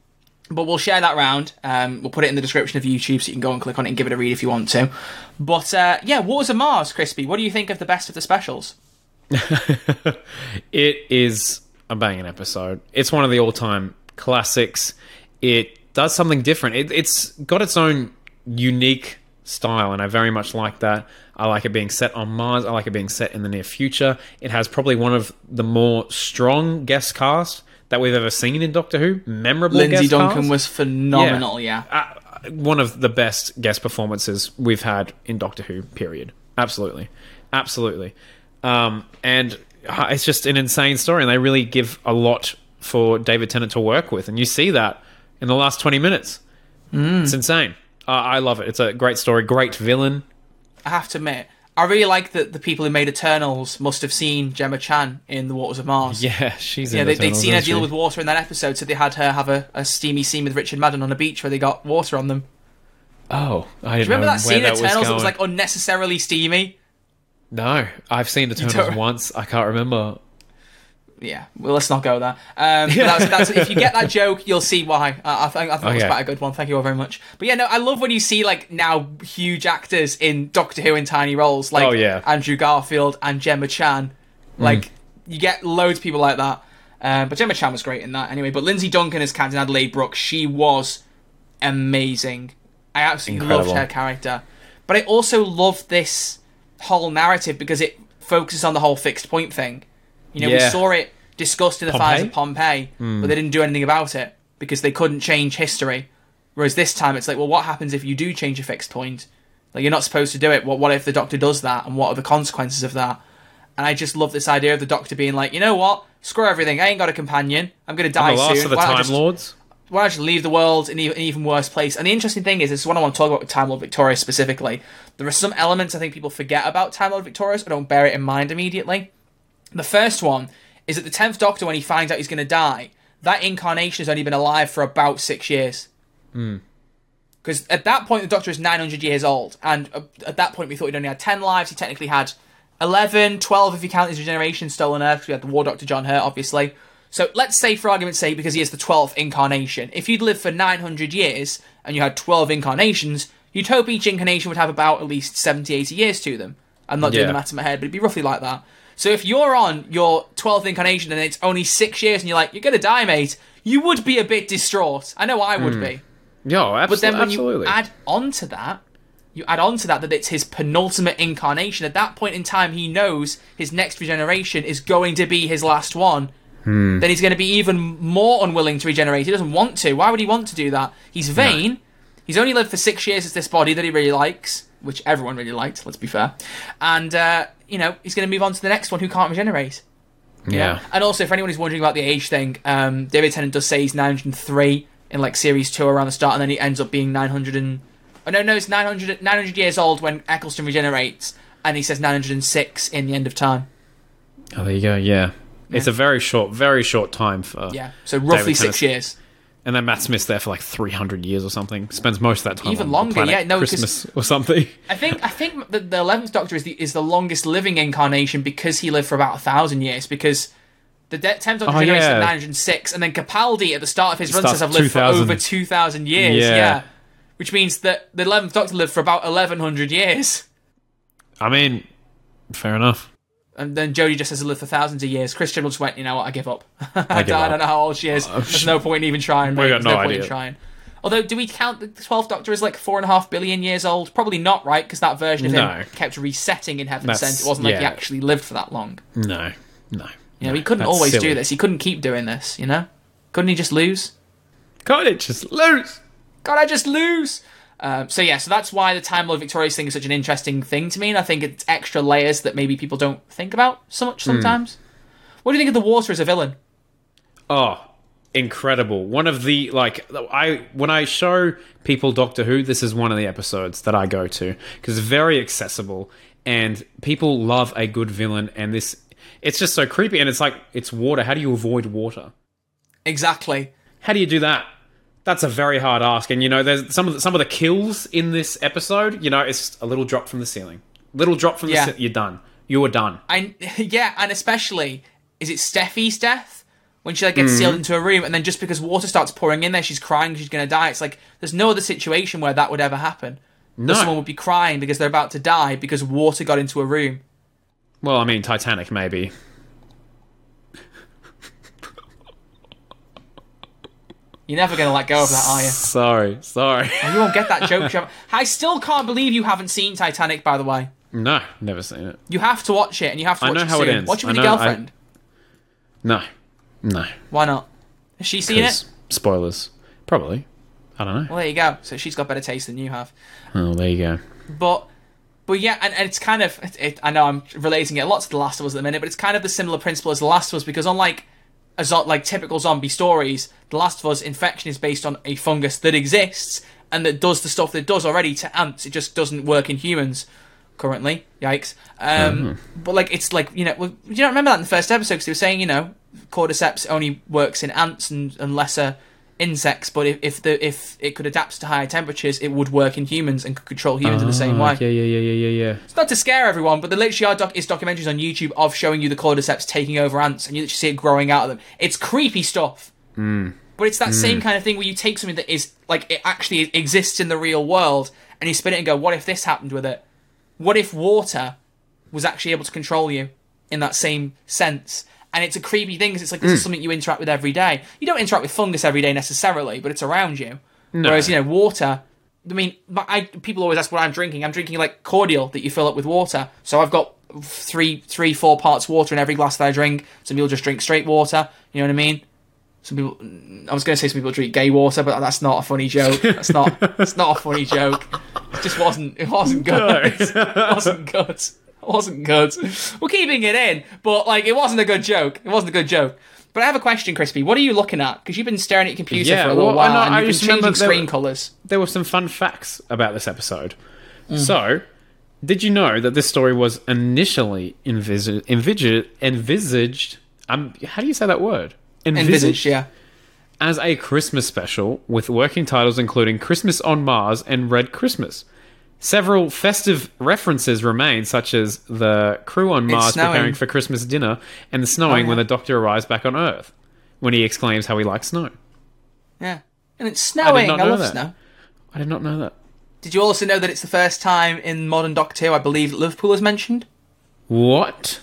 but we'll share that round. Um, we'll put it in the description of YouTube, so you can go and click on it and give it a read if you want to. But uh, yeah, Waters of Mars, Crispy. What do you think of the best of the specials? It is a banging episode. It's one of the all-time classics. It does something different. It, it's got its own unique style, and I very much like that. I like it being set on Mars. I like it being set in the near future. It has probably one of the more strong guest cast that we've ever seen in Doctor Who. Memorable. Lindsay Duncan cast. was phenomenal. Yeah. uh, one of the best guest performances we've had in Doctor Who. Period. Absolutely, absolutely. Um, and uh, it's just an insane story, and they really give a lot for David Tennant to work with, and you see that in the last twenty minutes. It's insane. Uh, I love it. It's a great story, great villain. I have to admit, I really like that the people who made Eternals must have seen Gemma Chan in The Waters of Mars. Yeah, she's Yeah, they, they'd seen her deal she? with water in that episode, so they had her have a, a steamy scene with Richard Madden on a beach where they got water on them. Oh, I didn't Remember know that scene in that Eternals was that was like unnecessarily steamy? No, I've seen Eternals once. I can't remember. Yeah, well, let's not go there. Um, but that's, that's, if you get that joke, you'll see why. I, I think I thought it was Okay. quite a good one. Thank you all very much. But yeah, no, I love when you see like now huge actors in Doctor Who in tiny roles, like Oh, yeah. Andrew Garfield and Gemma Chan. Like you get loads of people like that. Um, but Gemma Chan was great in that anyway. But Lindsay Duncan as Captain Adelaide Brooks, she was amazing. I absolutely Incredible. loved her character. But I also love this whole narrative because it focuses on the whole fixed point thing. You know, we saw it discussed in the fires of Pompeii? Pompeii, hmm. but they didn't do anything about it because they couldn't change history. Whereas this time, it's like, well, what happens if you do change a fixed point? Like, you're not supposed to do it. What, what if the Doctor does that, and what are the consequences of that? And I just love this idea of the Doctor being like, you know what? Screw everything. I ain't got a companion. I'm going to die the last soon. of the Why Time just- Lords. why don't just leave the world in an even worse place? And the interesting thing is, this is what I want to talk about with Time Lord Victorious specifically. There are some elements I think people forget about Time Lord Victorious or don't bear it in mind immediately. The first one is that the 10th Doctor, when he finds out he's going to die, that incarnation has only been alive for about six years. Because at that point, the Doctor is 900 years old. And uh, at that point, we thought he'd only had 10 lives. He technically had 11, 12 if you count his regeneration stolen Earth, we had the War Doctor John Hurt, obviously. So let's say, for argument's sake, because he is the 12th incarnation, if you'd lived for 900 years and you had 12 incarnations, you'd hope each incarnation would have about at least 70, 80 years to them. I'm not doing the maths in my head, but it'd be roughly like that. So if you're on your 12th incarnation and it's only six years and you're like, you're going to die, mate, you would be a bit distraught. I know I would be. Yeah, absolutely. But then when absolutely. you add on to that, you add on to that that it's his penultimate incarnation. At that point in time, he knows his next regeneration is going to be his last one. Hmm. Then he's going to be even more unwilling to regenerate. He doesn't want to. Why would he want to do that? He's vain. He's only lived for six years as this body that he really likes, which everyone really liked. Let's be fair. And uh, you know he's going to move on to the next one who can't regenerate. yeah. And also, for anyone who's wondering about the age thing, um, David Tennant does say he's 903 in like series two around the start, and then he ends up being 900 and oh no, no, it's 900 900 years old when Eccleston regenerates, and he says 906 in the end of time. Oh, there you go. Yeah. It's a very short, very short time for. Yeah, so roughly six years. And then Matt Smith's there for like 300 years or something. Spends most of that time Even on longer, yeah, no, Christmas or something. I think I think the, the 11th Doctor is the is the longest living incarnation because he lived for about a thousand years. Because the de- 10th Doctor Oh, regenerates yeah. at 906, and then Capaldi at the start of his run says I've lived for over 2,000 years. Yeah. yeah, which means that the 11th Doctor lived for about 1100 years. I mean, fair enough. And then Jodie just has to live for thousands of years. Chris Chibnall just went, you know what, I give up. I, give don't- up. know how old she is. Oh, There's no point in even trying. Mate. We got There's no no point in idea. trying. Although, do we count the 12th Doctor as like four and a half billion years old? Probably not, right? Because that version of No. him kept resetting in Heaven Sent. It wasn't like he actually lived for that long. No, no. You know, he couldn't always silly. do this. He couldn't keep doing this, you know? Couldn't he just lose? Can't it just lose? God, I just lose. Um, so yeah, so that's why the Time Lord Victorious thing is such an interesting thing to me, and I think it's extra layers that maybe people don't think about so much Hmm. sometimes. What do you think of the Water as a villain? Oh, incredible! One of the like I when I show people Doctor Who, this is one of the episodes that I go to because it's very accessible and people love a good villain. And this, it's just so creepy. And it's like it's water. How do you avoid water? Exactly. How do you do that? That's a very hard ask. And you know, there's some of the, some of the kills in this episode. You know, it's a little drop from the ceiling, little drop from the Yeah. ceiling. You're done. You are done. I yeah, and especially is it Steffi's death when she like gets Mm-hmm. sealed into a room, and then just because water starts pouring in there, she's crying, she's gonna die. It's like there's no other situation where that would ever happen. No. Someone would be crying because they're about to die because water got into a room. Well, I mean, Titanic maybe. You're never gonna let go of that, are you? Sorry, sorry. Oh, you won't get that joke. Trevor. I still can't believe you haven't seen Titanic. By the way, no, never seen it. you have to watch it, and you have to I watch know it how it ends. Watch it with I your know- I- girlfriend. No, no. Why not? Has she seen it? Spoilers. Probably. I don't know. Well, there you go. So she's got better taste than you have. Oh, there you go. But but yeah, and, and it's kind of it, it, I know I'm relating it a lot to The Last of Us at the minute, but it's kind of the similar principle as The Last of Us because unlike a zo- like typical zombie stories, The Last of Us infection is based on a fungus that exists and that does the stuff that it does already to ants. It just doesn't work in humans currently. Yikes. Um, But like it's like you know, well, you don't remember that in the first episode because they were saying you know cordyceps only works in ants and, and lesser insects, but if, if the if it could adapt to higher temperatures, it would work in humans and could control humans in the same Ah, way. Yeah, yeah, yeah, yeah, yeah, yeah. It's not to scare everyone, but there literally are doc- is documentaries on YouTube of showing you the cordyceps taking over ants, and you literally see it growing out of them. It's creepy stuff. But it's that same kind of thing where you take something that is like it actually exists in the real world, and you spin it and go, "What if this happened with it? What if water was actually able to control you in that same sense?" And it's a creepy thing because it's like this is hmm. something you interact with every day. You don't interact with fungus every day necessarily, but it's around you. Whereas you know water, I mean, my- I, people always ask what I'm drinking. I'm drinking like cordial that you fill up with water. So I've got three, three, four parts water in every glass that I drink. Some people just drink straight water. You know what I mean? Some people, I was going to say some people drink gay water, but that's not a funny joke. That's not. That's not a funny joke. It just wasn't. It wasn't good. it wasn't good. It wasn't good. We're keeping it in, but like it wasn't a good joke. It wasn't a good joke. But I have a question, Crispy. What are you looking at? Because you've been staring at your computer Yeah, for a little well, I while, know- and I you've been changing there screen were- colours. There were some fun facts about this episode. So, did you know that this story was initially envisaged, envisaged, envisaged um, how do you say that word? Envisaged, yeah. as a Christmas special with working titles including Christmas on Mars and Red Christmas. Several festive references remain, such as the crew on Mars preparing for Christmas dinner and the snowing Oh, when the Doctor arrives back on Earth, when he exclaims how he likes snow. Yeah. And it's snowing. I, know love that. snow. I did not know that. Did you also know that it's the first time in modern Doctor Who, I believe, that Liverpool is mentioned? What?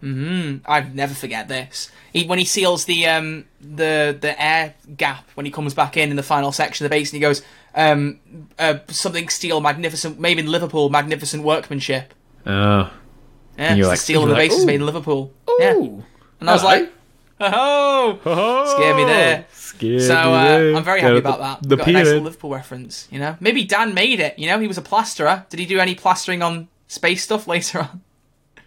Hmm. I'd never forget this. He, when he seals the um the the air gap when he comes back in in the final section of the base, and he goes um uh, something steel magnificent, maybe in Liverpool, magnificent workmanship. Oh. Yeah, you're like- the steel of you're the like, base is made in Liverpool. Yeah, and I was Hello. like, oh. Oh, Scared me there. Scared So me uh. I'm very happy about that. The Got a nice little. Liverpool reference, you know. Maybe Dan made it. You know, he was a plasterer. Did he do any plastering on space stuff later on?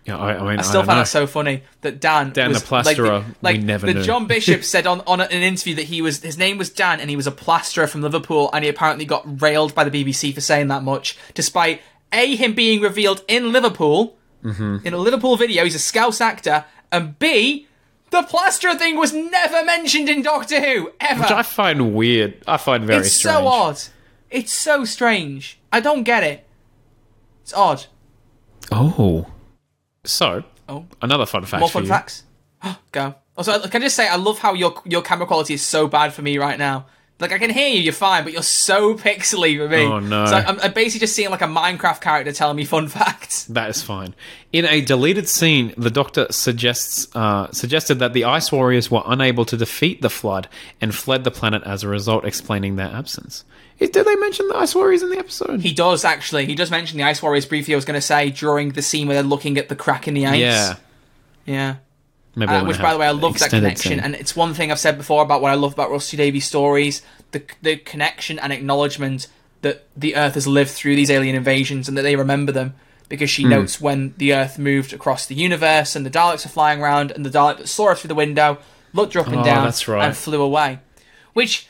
Yeah, I, I mean, I still don't find that so funny that Dan, Dan was, the plasterer, Like, the, like we never the knew. John Bishop said on on an interview that he was his name was Dan and he was a plasterer from Liverpool and he apparently got railed by the BBC for saying that much, despite a him being revealed in Liverpool Mm-hmm. in a Liverpool video. He's a Scouse actor, and b the plasterer thing was never mentioned in Doctor Who ever. Which I find weird. I find very strange. it's strange. so odd. It's so strange. I don't get it. It's odd. Oh. So, Oh. another fun fact More fun facts. Go. Also, can I just say, I love how your your camera quality is so bad for me right now. Like, I can hear you, you're fine, but you're so pixely for me. Oh, no. So I'm, I'm basically just seeing like a Minecraft character telling me fun facts. That is fine. In a deleted scene, the Doctor suggests uh, suggested that the Ice Warriors were unable to defeat the Flood and fled the planet as a result, explaining their absence. Did they mention the Ice Warriors in the episode? He does actually. He does mention the Ice Warriors briefly. I was going to say during the scene where they're looking at the crack in the ice. yeah. Yeah. Uh, which, by the way, I love that connection, and it's one thing I've said before about what I love about Rusty Davies' stories: the the connection and acknowledgement that the Earth has lived through these alien invasions and that they remember them. Because she notes when the Earth moved across the universe and the Daleks are flying around, and the Dalek that saw her through the window looked her up and Oh, down right. and flew away. Which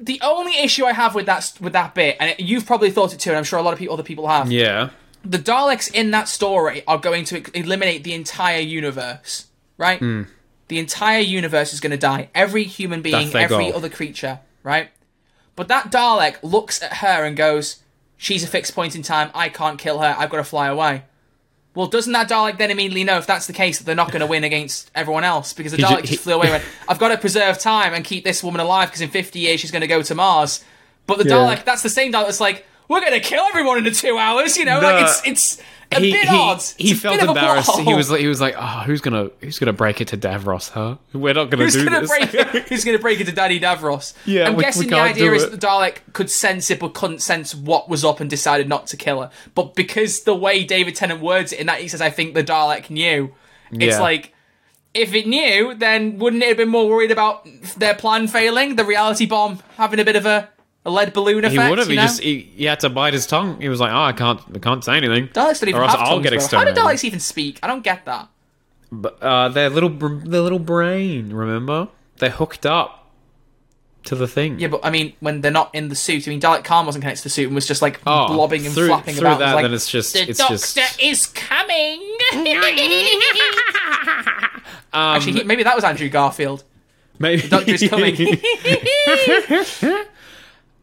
the only issue I have with that with that bit, and you've probably thought it too, and I'm sure a lot of people, other people have yeah. the Daleks in that story are going to eliminate the entire universe, right? Hmm. The entire universe is going to die. Every human being, every goal. other creature, right? But that Dalek looks at her and goes, "She's a fixed point in time. I can't kill her. I've got to fly away." Well, doesn't that Dalek then immediately know if that's the case that they're not going to win against everyone else because the He Dalek he- just flew away and went, "I've got to preserve time and keep this woman alive because in 50 years she's going to go to Mars." But the Dalek, that's the same Dalek that's like, "We're going to kill everyone in the two hours," you know? No. like it's it's a he, bit he, odd. he It's a felt bit of a embarrassed. He was like, he was like, oh, who's gonna who's gonna break it to Davros? Huh? We're not gonna Who's do gonna this. break it? Who's gonna break it to Daddy Davros? Yeah, I'm we- we guessing the can't idea is that the Dalek could sense it but couldn't sense what was up and decided not to kill her. But because the way David Tennant words it in that he says, "I think the Dalek knew," it's Yeah. like if it knew, then wouldn't it have been more worried about their plan failing, the reality bomb having a bit of a, a lead balloon effect. He would have. you He just he, he had to bite his tongue. He was like, "Oh, I can't, I can't say anything." Daleks don't even or else have I'll get bro. How do. Daleks even speak? I don't get that. But uh, their little, their little brain. Remember, they're hooked up to the thing. Yeah, but I mean, when they're not in the suit, I mean, Dalek Caan wasn't connected to the suit and was just like Oh, blobbing and through, flapping through about. That, like, then it's just, the it's doctor just. is coming. Um, Actually, he, maybe that was Andrew Garfield. maybe The doctor is coming.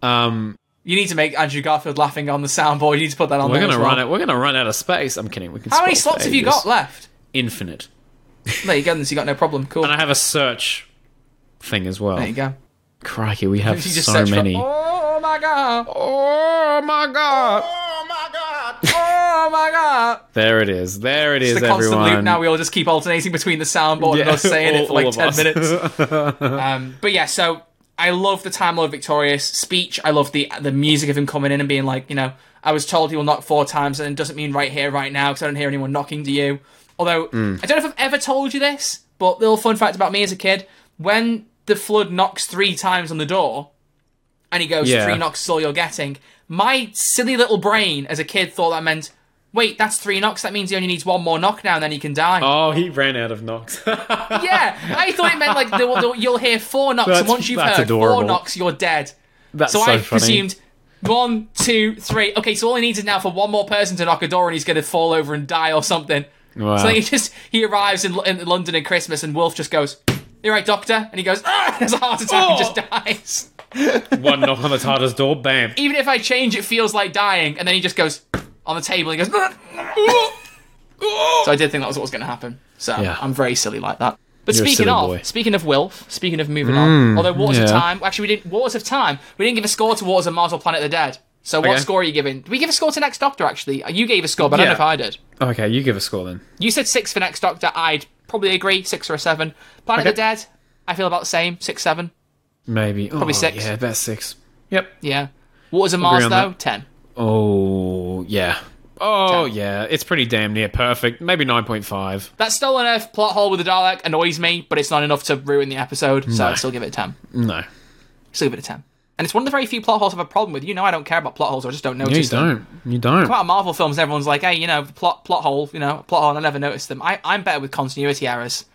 um, you need to make Andrew Garfield laughing on the soundboard. You need to put that on we're gonna as well. run it. We're gonna run out of space. I'm kidding. We can. How many slots have you got left? Infinite. There you go. Then so you got no problem. Cool. And I have a search thing as well. There you go. Crikey, we have so search for, many. oh my god! Oh my god! Oh my god! There it is. There it is, It's the constant everyone. loop now. We all just keep alternating between the soundboard and us saying all- it for like ten minutes. Um, but yeah, so I love the Time Lord Victorious speech. I love the the music of him coming in and being like, you know, I was told he will knock four times, and it doesn't mean right here, right now, because I don't hear anyone knocking to you. Although Mm. I don't know if I've ever told you this, but little fun fact about me as a kid: when the flood knocks three times on the door, and he goes, Yeah. three knocks is all you're getting. My silly little brain as a kid thought that meant. Wait, that's three knocks. That means he only needs one more knock now, and then he can die. Oh, he ran out of knocks. Yeah, I thought it meant like the, the, you'll hear four knocks, and once you've that's heard four knocks, you're dead. That's So, so, I funny. presumed one, two, three. Okay, so all he needs is now for one more person to knock a door, and he's going to fall over and die or something. Wow. So he just he arrives in, in London at Christmas, and Wilf just goes, "You're right, Doctor," and he goes, "Ah!" Has a heart attack and just dies. One knock on the TARDIS door, bam. Even if I change, it feels like dying, and then he just goes on the table. and He goes. so I did think that was what was going to happen. So Yeah. I'm very silly like that. But You're speaking of, boy. speaking of Wilf, speaking of moving on, mm, although Waters of. Time, actually we didn't. Waters of Time, we didn't give a score to Waters of Mars or Planet of the Dead. So what Okay. score are you giving? Did we give a score to Next Doctor? Actually, you gave a score, but I don't know if I did. Okay, you give a score then. You said six for Next Doctor. I'd probably agree, six or a seven. Planet of the Dead, I feel about the same, six, seven. Maybe. Probably oh, six. Yeah, about six. Yep. Yeah. Waters of Mars though, that. ten. Oh, yeah. Oh, Ten. yeah. It's pretty damn near perfect. Maybe 9.5. That Stolen Earth plot hole with the Dalek annoys me, but it's not enough to ruin the episode, so No. I'd still give it a 10. No. Still give it a 10. And it's one of the very few plot holes I have a problem with. You know I don't care about plot holes, I just don't notice them. You don't. You don't. Come out of Marvel films, everyone's like, hey, you know, plot plot hole, you know, plot hole, and I never noticed them. I, I'm better with continuity errors.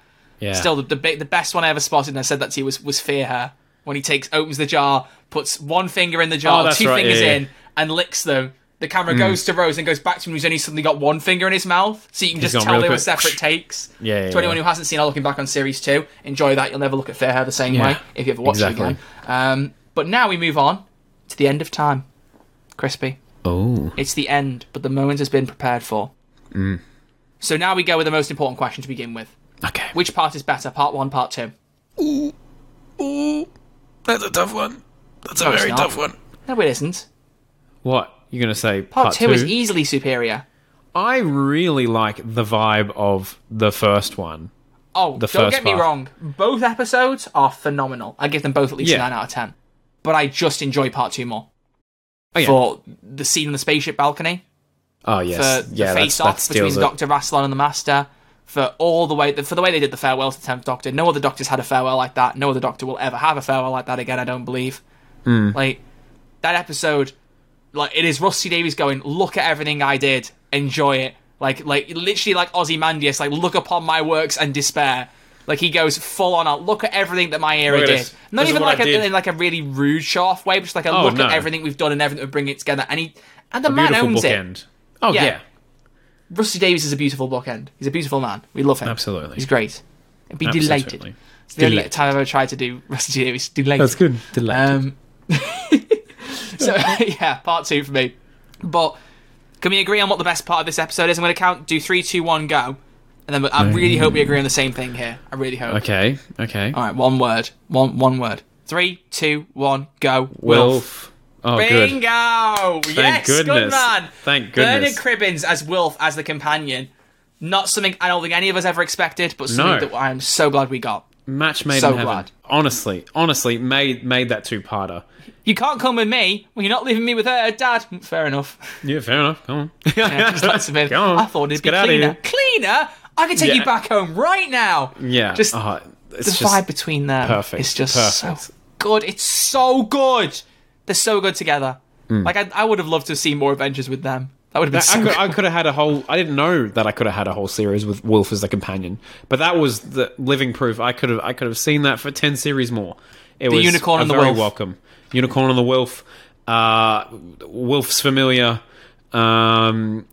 Yeah. Still, the, the, big- the best one I ever spotted, and I said that to you, was, was Fear Her. When he takes, opens the jar, puts one finger in the jar, Oh, two right, fingers yeah, yeah. in, and licks them. The camera goes to Rose and goes back to him. He's only suddenly got one finger in his mouth, so you can just tell real they were separate takes. Yeah, yeah, To anyone yeah. who hasn't seen, or looking back on series two, enjoy that. You'll never look at Fear Her the same Yeah, way if you ever watch exactly. it again. Um, but now we move on to the end of time. Crispy. Oh. It's the end, but the moment has been prepared for. Mm. So now we go with the most important question to begin with. Okay. Which part is better, part one, part two? Ooh. That's a tough one. That's a No, it's very tough one. No, it isn't. What? You're going to say Part, part, two, is easily superior. I really like the vibe of the first one. Oh, The don't first get me part. wrong. Both episodes are phenomenal. I give them both at least a Yeah. 9 out of 10. But I just enjoy part two more. Oh, yeah. For the scene on the spaceship balcony, oh, yes. for yeah, the face off between it. Dr. Rassilon and the Master, for all the way, for the way they did the farewell to the 10th Doctor. No other Doctor's had a farewell like that. No other Doctor will ever have a farewell like that again, I don't believe. Hmm. Like, that episode, like, it is Rusty Davies going, look at everything I did, enjoy it. Like, like literally like Ozymandias, like, look upon my works and despair. Like he goes full on out. Look at everything that my era did. this. Not This even like I a, did. in like a really rude show off way, but just like a Oh, look no. at everything we've done and everything that bring it together. And he and the A man beautiful owns it. bookend. Oh, Yeah. yeah. Rusty Davies is a beautiful bookend. He's a beautiful man. We love him. Absolutely. He's great. Be delighted. Absolutely. It's the only Delighted. time I've ever tried to do Rusty Davies. Delighted. That's good. Delighted. Um, so yeah, part two for me. But can we agree on what the best part of this episode is? I'm going to count, do three, two, one, go, and then I really hope we agree on the same thing here. I really hope. okay. Okay. All right, one word, one one word. Three, two, one, go. Wilf. Wilf. Oh, Bingo! good. yes, good goodness. man. Thank goodness. Bernard. Cribbins as Wilf as the companion. Not something I don't think any of us ever expected, but something No. that I'm so glad we got. Match made So in heaven. glad. Honestly, honestly, made made that two parter. You can't come with me when you're not leaving me with her, Dad. Fair enough. Yeah, fair enough. Come on. Yeah, just like Come on, I thought it'd let's be cleaner. Cleaner? I can take Yeah. you back home right now. Yeah, Just uh, the it's just vibe between them perfect, It's just perfect. so good. It's so good. They're so good together. Hmm. Like I, I would have loved to see more adventures with them. That would have been so I could, good. I could have had a whole. I didn't know that I could have had a whole series with Wilf as the companion, but that was the living proof. I could have. I could have seen that for ten series more. It was Unicorn and the very Wolf. welcome. Unicorn and the Wolf. Uh, Wolf's familiar. Um,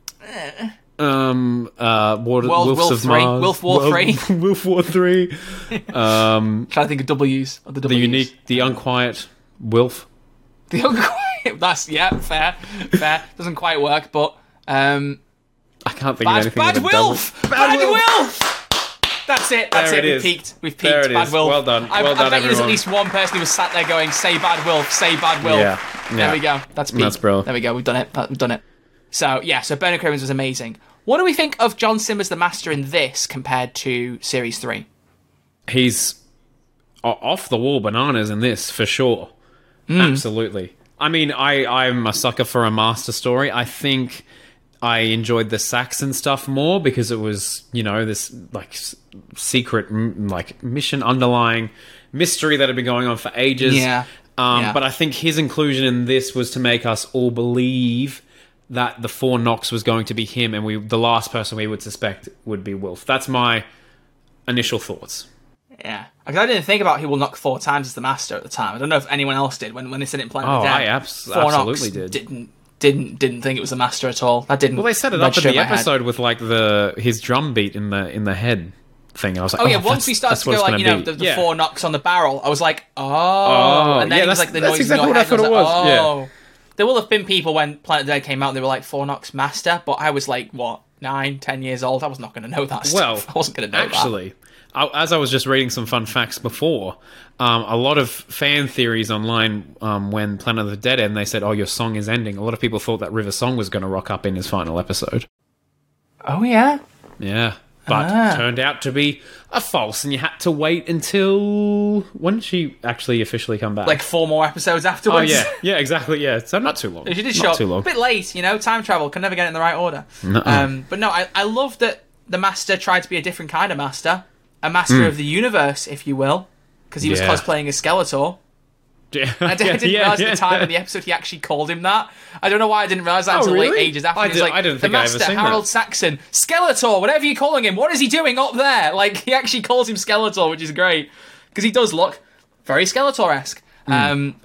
um, uh, Water, World Wolves Wolf of 3, Mars. Wolf War World- 3. Wolf War Three. trying to think of W's of the The unique, the unquiet Wolf. The unquiet. That's yeah, fair, fair. Doesn't quite work, but um, I can't think bad, of anything. bad with a Wolf, double- bad, Wolf. Wolf. That's it. That's There it. it We've peaked. We've peaked. There it bad is. Wolf. Well done. I, Well I done, bet you there's at least one person who was sat there going, "Say bad Wolf. Say bad Wolf." Yeah. There we go. That's peak. That's brilliant. There we go. We've done it. We've done it. So yeah. So Bernard Cribbins was amazing. What do we think of John Simmers the Master in this compared to Series Three? he's off the wall bananas in this for sure. Hmm. Absolutely. I mean, I I'm a sucker for a master story. I think I enjoyed the Saxon stuff more because it was you know this like s- secret m- like mission underlying mystery that had been going on for ages. Yeah. Um, Yeah. But I think his inclusion in this was to make us all believe that the four knocks was going to be him, and we the last person we would suspect would be Wilf. That's my initial thoughts. Yeah, because I didn't think about he will knock four times as the master at the time. I don't know if anyone else did when when they said it in Planet Oh, of the Dead. I abs- absolutely did. Didn't didn't didn't think it was the master at all. That didn't. Well, they set it up in the my head. episode with like the his drum beat in the in the head thing. I was like, Oh yeah, oh, once we started to go like you know the, the Yeah. four knocks on the barrel, I was like, oh, Oh, and then yeah, it was like the noise exactly in what I your head. thought and it I was, like, yeah. oh. There will have been people when Planet of the Dead came out, they were like four knocks master, but I was like what nine, ten years old. I was not going to know that. Well, stuff. I wasn't going to know that. actually, I, as I was just reading some fun facts before, um, a lot of fan theories online um, when Planet of the Dead end, they said, "Oh, your song is ending." A lot of people thought that River Song was going to rock up in his final episode. Oh yeah, Yeah, but Ah. turned out to be a false, and you had to wait until when did she actually officially come back? like four more episodes afterwards. oh yeah, yeah, exactly, yeah. So not too long. She did not show up too long. a bit late, you know. Time travel can never get it in the right order. Um, but no, I, I love that the master tried to be a different kind of master, a master of the universe, if you will, because he was. Yeah. cosplaying as Skeletor. Yeah, I didn't, I didn't yeah, realize at yeah. the time in the episode he actually called him that. I don't know why I didn't realize that Oh, until really? like ages after. I did- like, I didn't the think I ever master seen Harold that. Saxon, Skeletor, whatever you're calling him. What is he doing up there? Like he actually calls him Skeletor, which is great because he does look very Skeletor esque. Hmm. Um,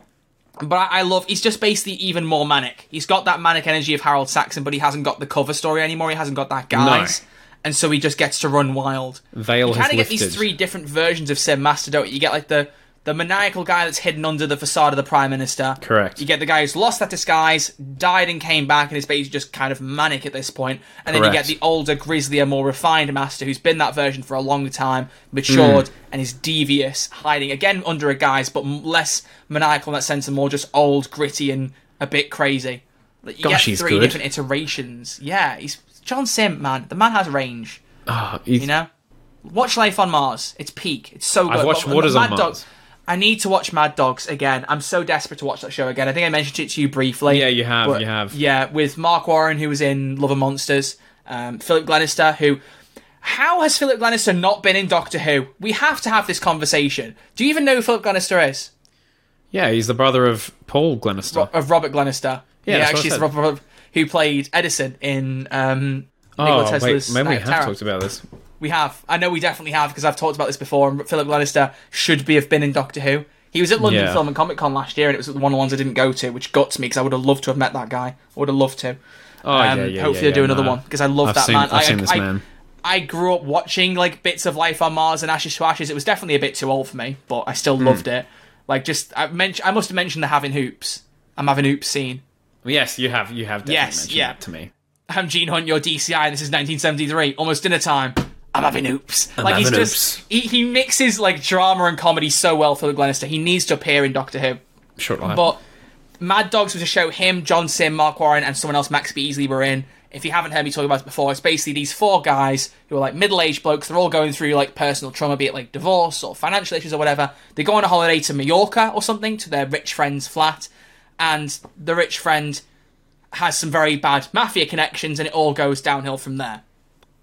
but I, I love he's just basically even more manic. He's got that manic energy of Harold Saxon, but he hasn't got the cover story anymore. He hasn't got that guys. And so he just gets to run wild. Veil You kind of get these three different versions of Simm Master, don't you? You get like the the maniacal guy that's hidden under the facade of the Prime Minister. Correct. You get the guy who's lost that disguise, died and came back, and is basically just kind of manic at this point. And then you get the older, grislier, more refined Master who's been that version for a long time, matured, Hmm. and is devious, hiding again under a guise, but less maniacal in that sense, and more just old, gritty, and a bit crazy. You Gosh, get three different iterations. Yeah, he's John Simm, man. The man has range. Ah, You know, watch Life on Mars. It's peak. It's so good. I've watched But- Waters on Dog- Mars. I need to watch Mad Dogs again. I'm so desperate to watch that show again. I think I mentioned it to you briefly. Yeah, you have, But, you have. Yeah, with Marc Warren, who was in Love and Monsters, um, Philip Glenister, who. How has Philip Glenister not been in Doctor Who? We have to have this conversation. Do you even know who Philip Glenister is? yeah, he's the brother of Paul Glenister. Of Robert Glenister. Yeah, I actually, it's. Robert, who played Edison in um, Nikola oh, wait, Tesla's maybe we Night have Terror. talked about this. We have. I know we definitely have because I've talked about this before. And Philip Glenister should be have been in Doctor Who. He was at London Yeah. Film and Comic Con last year, and it was one of the ones I didn't go to, which guts me because I would have loved to have met that guy. I would have loved to. Oh, Um, yeah, yeah, hopefully yeah, do another no. one because I love I've that seen, man. I've I, seen this I, man. I grew up watching like bits of Life on Mars and Ashes to Ashes. It was definitely a bit too old for me, but I still loved it. Like just I mentioned, I must have mentioned the having hoops. I'm having hoops scene. Yes, you have. You have definitely Yes, mentioned yeah. that to me. I'm Gene Hunt, your DCI, and this is 1973, almost dinner time. I'm having oops. like he's having just he, he mixes like drama and comedy so well, for the Glenister. He needs to appear in Doctor Who. But Mad Dogs was a show him, John Simm, Marc Warren, and someone else, Max Beesley, were in. If you haven't heard me talk about it before, it's basically these four guys who are like middle-aged blokes. They're all going through like personal trauma, be it like divorce or financial issues or whatever. They go on a holiday to Mallorca or something to their rich friend's flat, and the rich friend has some very bad mafia connections, and it all goes downhill from there.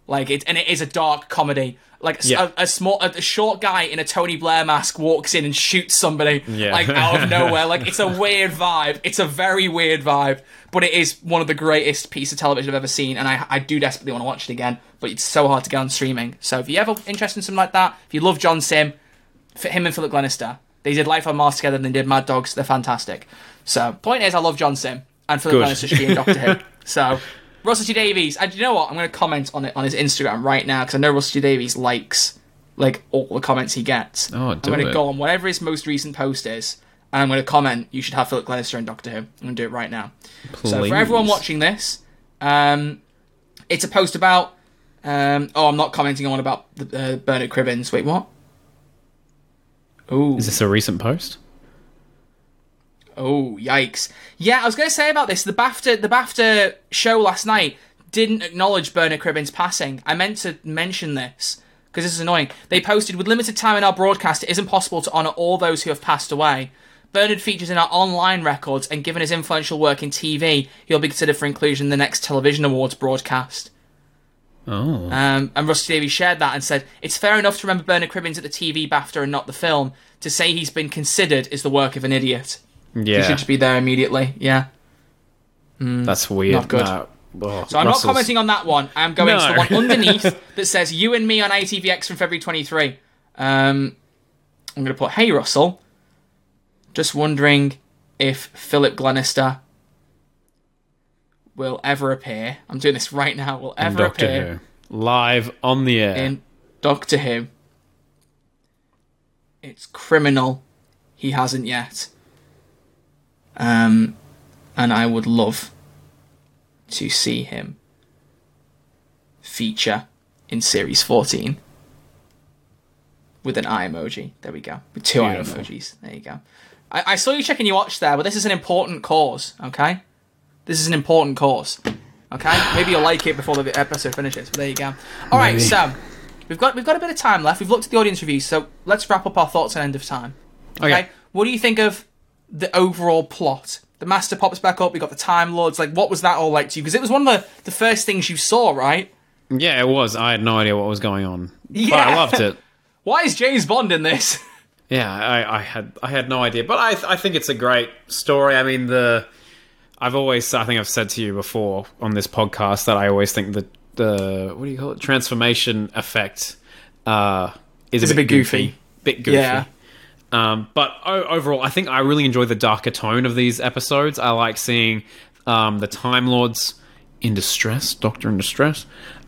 Like it, and it is a dark comedy. Like a- Yeah. a, a small, a, a short guy in a Tony Blair mask walks in and shoots somebody Yeah. like out of nowhere. Like it's a weird vibe. It's a very weird vibe, but it is one of the greatest pieces of television I've ever seen, and I, I do desperately want to watch it again. But it's so hard to get on streaming. So if you ever interested in something like that, if you love John Simm, for him and Philip Glenister, they did Life on Mars together, and they did Mad Dogs. They're fantastic. So point is, I love John Simm, and Philip Good. Glenister should be in Doctor Who. So. Russell T Davies, and you know what? I'm going to comment on it on his Instagram right now because I know Russell T Davies likes like all the comments he gets. Oh, I'm going to go on whatever his most recent post is, and I'm going to comment. You should have Philip Glenister and Doctor Who. I'm going to do it right now. So for everyone watching this, um, it's a post about. Um, oh, I'm not commenting on about the, uh, Bernard Cribbins. Wait, what? Oh, Is this a recent post? Oh, yikes! Yeah, I was going to say about this. The BAFTA, the BAFTA show last night didn't acknowledge Bernard Cribbins' passing. I meant to mention this because this is annoying. They posted, "With limited time in our broadcast, it isn't possible to honour all those who have passed away. Bernard features in our online records, and given his influential work in TV, he'll be considered for inclusion in the next television awards broadcast." Oh. Um, and Rusty Davies shared that and said, It's fair enough to remember Bernard Cribbins at the TV BAFTA and not the film. To say he's been considered is the work of an idiot. He yeah. should just be there immediately. Yeah. That's weird. Not good. Nah, oh, So I'm not commenting on that one. I'm going to the one underneath that says "You and Me" on ITVX from February 23. Um, I'm going to put, "Hey Russell, just wondering if Philip Glenister will ever appear. I'm doing this right now. Will ever Doctor appear Who. Live on the air. in Doctor Who? It's criminal. He hasn't yet. Um, and I would love to see him feature in series 14 with an eye emoji. There we go. With two Beautiful. eye emojis. There you go. I, I saw you checking your watch there, but this is an important cause, okay? This is an important cause. Okay? Maybe you'll like it before the episode finishes, but there you go. All right, Maybe. so we've got we've got a bit of time left. We've looked at the audience reviews, so let's wrap up our thoughts on End of Time. Okay? Okay. What do you think of the overall plot? The Master pops back up, we got the Time Lords, like what was that all like to you? Because it was one of the, the first things you saw, right? Yeah, it was. I had no idea what was going on. But I loved it. Why is James Bond in this? Yeah, I, I had I had no idea, but I I think it's a great story. I mean, the I've always I think I've said to you before on this podcast that I always think that the what do you call it transformation effect uh, is It's a a bit bit goofy. bit goofy. Yeah. Um, but o- overall, I think I really enjoy the darker tone of these episodes. I like seeing um, the Time Lords in distress, Doctor in distress,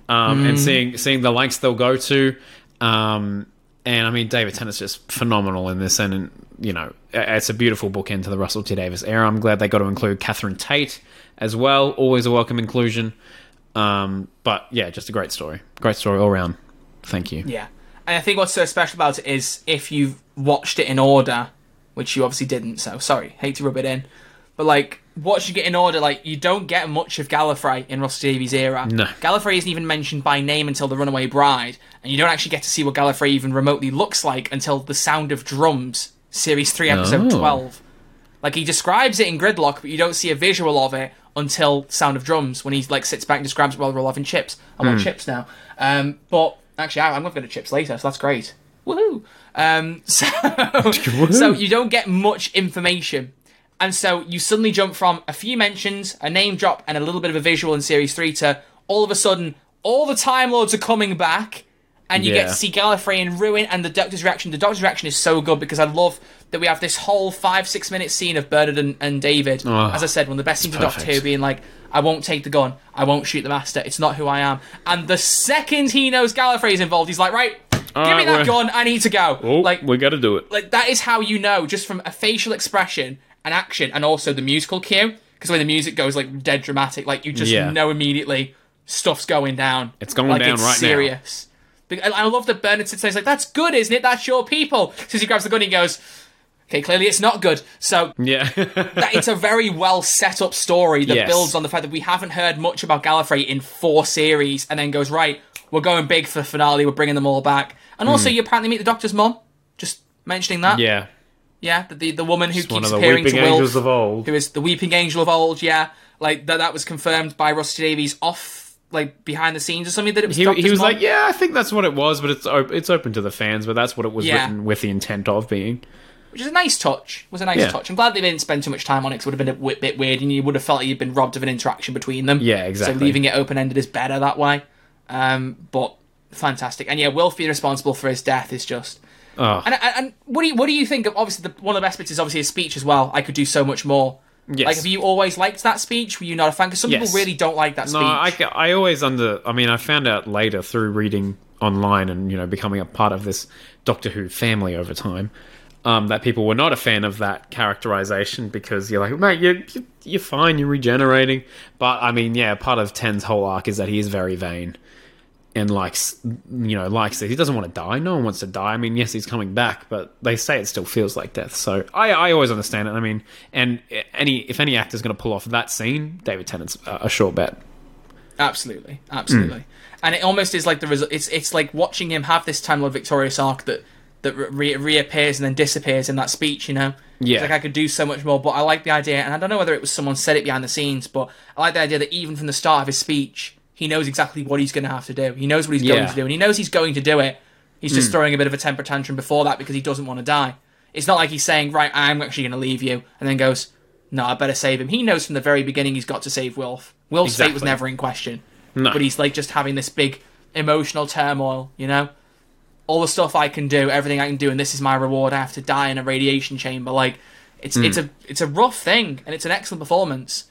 um, and seeing seeing the lengths they'll go to. Um, and I mean, David Tennant's just phenomenal in this, and you know, it's a beautiful book to the Russell T Davies era. I'm glad they got to include Catherine Tate as well. Always a welcome inclusion. Um, but yeah, just a great story. Great story all round. Thank you. Yeah. And I think what's so special about it is if you've watched it in order, which you obviously didn't, so sorry, hate to rub it in. But like watching it in order, like you don't get much of Gallifrey in Russell Davies' era. No. Gallifrey isn't even mentioned by name until the Runaway Bride, and you don't actually get to see what Gallifrey even remotely looks like until The Sound of Drums, series three, episode Oh. twelve. Like he describes it in Gridlock, but you don't see a visual of it until Sound of Drums when he like sits back and describes it while we're all having chips. I want chips now. Um, but actually, I- I'm going to go to chips later, so that's great. Woohoo! Um, so, so you don't get much information, and so you suddenly jump from a few mentions, a name drop, and a little bit of a visual in series three to all of a sudden all the Time Lords are coming back and you get to see Gallifrey in ruin and the Doctor's reaction. The Doctor's reaction is so good because I love that we have this whole five, six minute scene of Bernard and, and David. Oh, As I said, one of the best scenes of Doctor. Who being like, I won't take the gun, I won't shoot the Master, it's not who I am. And the second he knows Gallifrey is involved, he's like, right, give me that we're- gun, I need to go. Oh, like, we got to do it. like that is how you know just from a facial expression and action and also the musical cue because when the music goes like dead dramatic like you just Yeah. know immediately stuff's going down It's going like down it's right now. serious Be- and I love that Bernard he's like that's good isn't it that's your people so he grabs the gun he goes okay clearly it's not good so Yeah. that it's a very well set up story that Yes. builds on the fact that we haven't heard much about Gallifrey in four series, and then goes right. We're going big for the finale. We're bringing them all back, and also you apparently meet the Doctor's mom. Just mentioning that, Hmm. yeah. yeah, the the, the woman who It's one keeps of the appearing weeping to Wilf, angels of old. who is the weeping angel of old. Yeah, like that. That was confirmed by Rusty Davies off like behind the scenes or something that it was. He, Doctor's he was mom? like, yeah, I think that's what it was, but it's op- it's open to the fans. But that's what it was Yeah. written with the intent of being. which is a nice touch. Was a nice Yeah. touch. I'm glad they didn't spend too much time on it. 'cause it would have been a w- bit weird, and you would have felt like you'd been robbed of an interaction between them. Yeah, exactly. So leaving it open ended is better that way. Um, but fantastic, and yeah, Wilf being responsible for his death is just. Oh, And, and, and what do you what do you think of? Obviously, the, one of the best bits is obviously his speech as well. I could do so much more. Yes. Like, have you always liked that speech? Were you not a fan? Because some Yes. people really don't like that speech. No, I, I always under. I mean, I found out later through reading online and you know becoming a part of this Doctor Who family over time um, that people were not a fan of that characterization because you're like, mate, you're you're- fine, you're regenerating. But I mean, yeah, part of Ten's whole arc is that he is very vain and likes you know likes it. He doesn't want to die. No one wants to die. I mean, yes, he's coming back, but they say it still feels like death. So I, I always understand it. I mean, and any if any actor's going to pull off that scene, David Tennant's a, a sure bet. Absolutely, absolutely. And it almost is like the result. It's it's like watching him have this Time Lord victorious arc that that re- reappears and then disappears in that speech. You know, Yeah. It's like I could do so much more. But I like the idea, and I don't know whether it was someone said it behind the scenes, but I like the idea that even from the start of his speech, he knows exactly what he's going to have to do. He knows what he's going to do, and he knows he's going to do it. He's just hmm. throwing a bit of a temper tantrum before that because he doesn't want to die. It's not like he's saying, "Right, I'm actually going to leave you," and then goes, "No, I better save him." He knows from the very beginning he's got to save Wilf. Wilf's fate was never in question No. but he's like just having this big emotional turmoil, you know? All the stuff I can do, everything I can do, and this is my reward. I have to die in a radiation chamber. Like, it's Hmm. it's a it's a rough thing, and it's an excellent performance.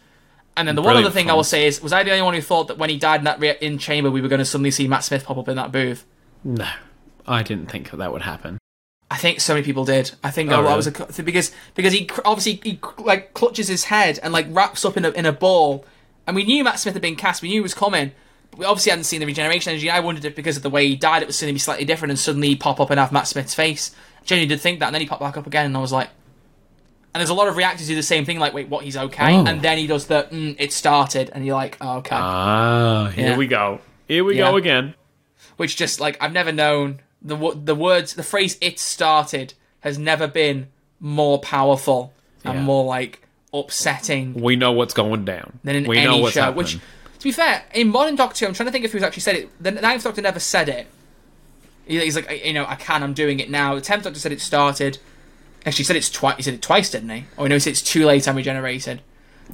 And then the one other thing I will say is, was I the only one who thought that when he died in that re- in chamber, we were going to suddenly see Matt Smith pop up in that booth? No, I didn't think that would happen. I think so many people did. I think Oh, oh, that was a, because because he obviously he like clutches his head and like wraps up in a in a ball, and we knew Matt Smith had been cast. We knew he was coming. We obviously hadn't seen the regeneration energy. I wondered if because of the way he died, it was going to be slightly different, and suddenly pop up and have Matt Smith's face. I genuinely did think that, and then he popped back up again, and I was like. And there's a lot of reactors do the same thing, like, wait, what? He's okay, Oh. and then he does the, mm, it started, and you're like, oh, okay. Ah, here Yeah. we go. Here we Yeah. go again. which just like I've never known the the words the phrase "it started" has never been more powerful and Yeah. more like upsetting We know what's going down. than in we any know what's show. happening. Which, to be fair, in modern Doctor, Who, I'm trying to think if who's actually said it. The Ninth Doctor never said it. He's like, you know, I can, I'm doing it now. The Tenth Doctor said it started. Actually, he said it's twice. He said it twice, didn't he? Oh, no, he said it's too late. I'm regenerated.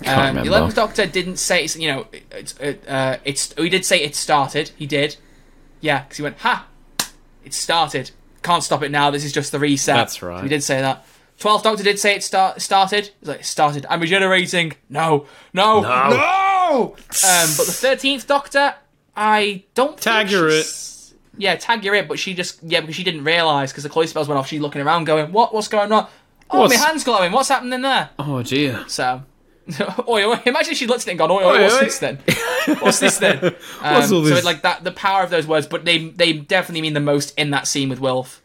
Um, remember. Eleventh Doctor didn't say it's you know it's uh, uh, it's. He did say it started. He did. Yeah, because he went ha. It started. Can't stop it now. This is just the reset. That's right. So he did say that. Twelfth Doctor did say it start started. He's like it started. I'm regenerating. No, no, No. no. Um, but the thirteenth Doctor, I don't Tag think you're Yeah, tag you're it. But she just yeah because she didn't realize because the cloister bells went off. She's looking around, going, "What? What's going on? Oh, What's- my hand's glowing. What's happening there?" oh dear. So, oi, oi, imagine she looked at it and gone, oi, oi, Oi, what's oi. this then? What's this then? Um, What's all So this? it, like that, the power of those words, but they they definitely mean the most in that scene with Wilf.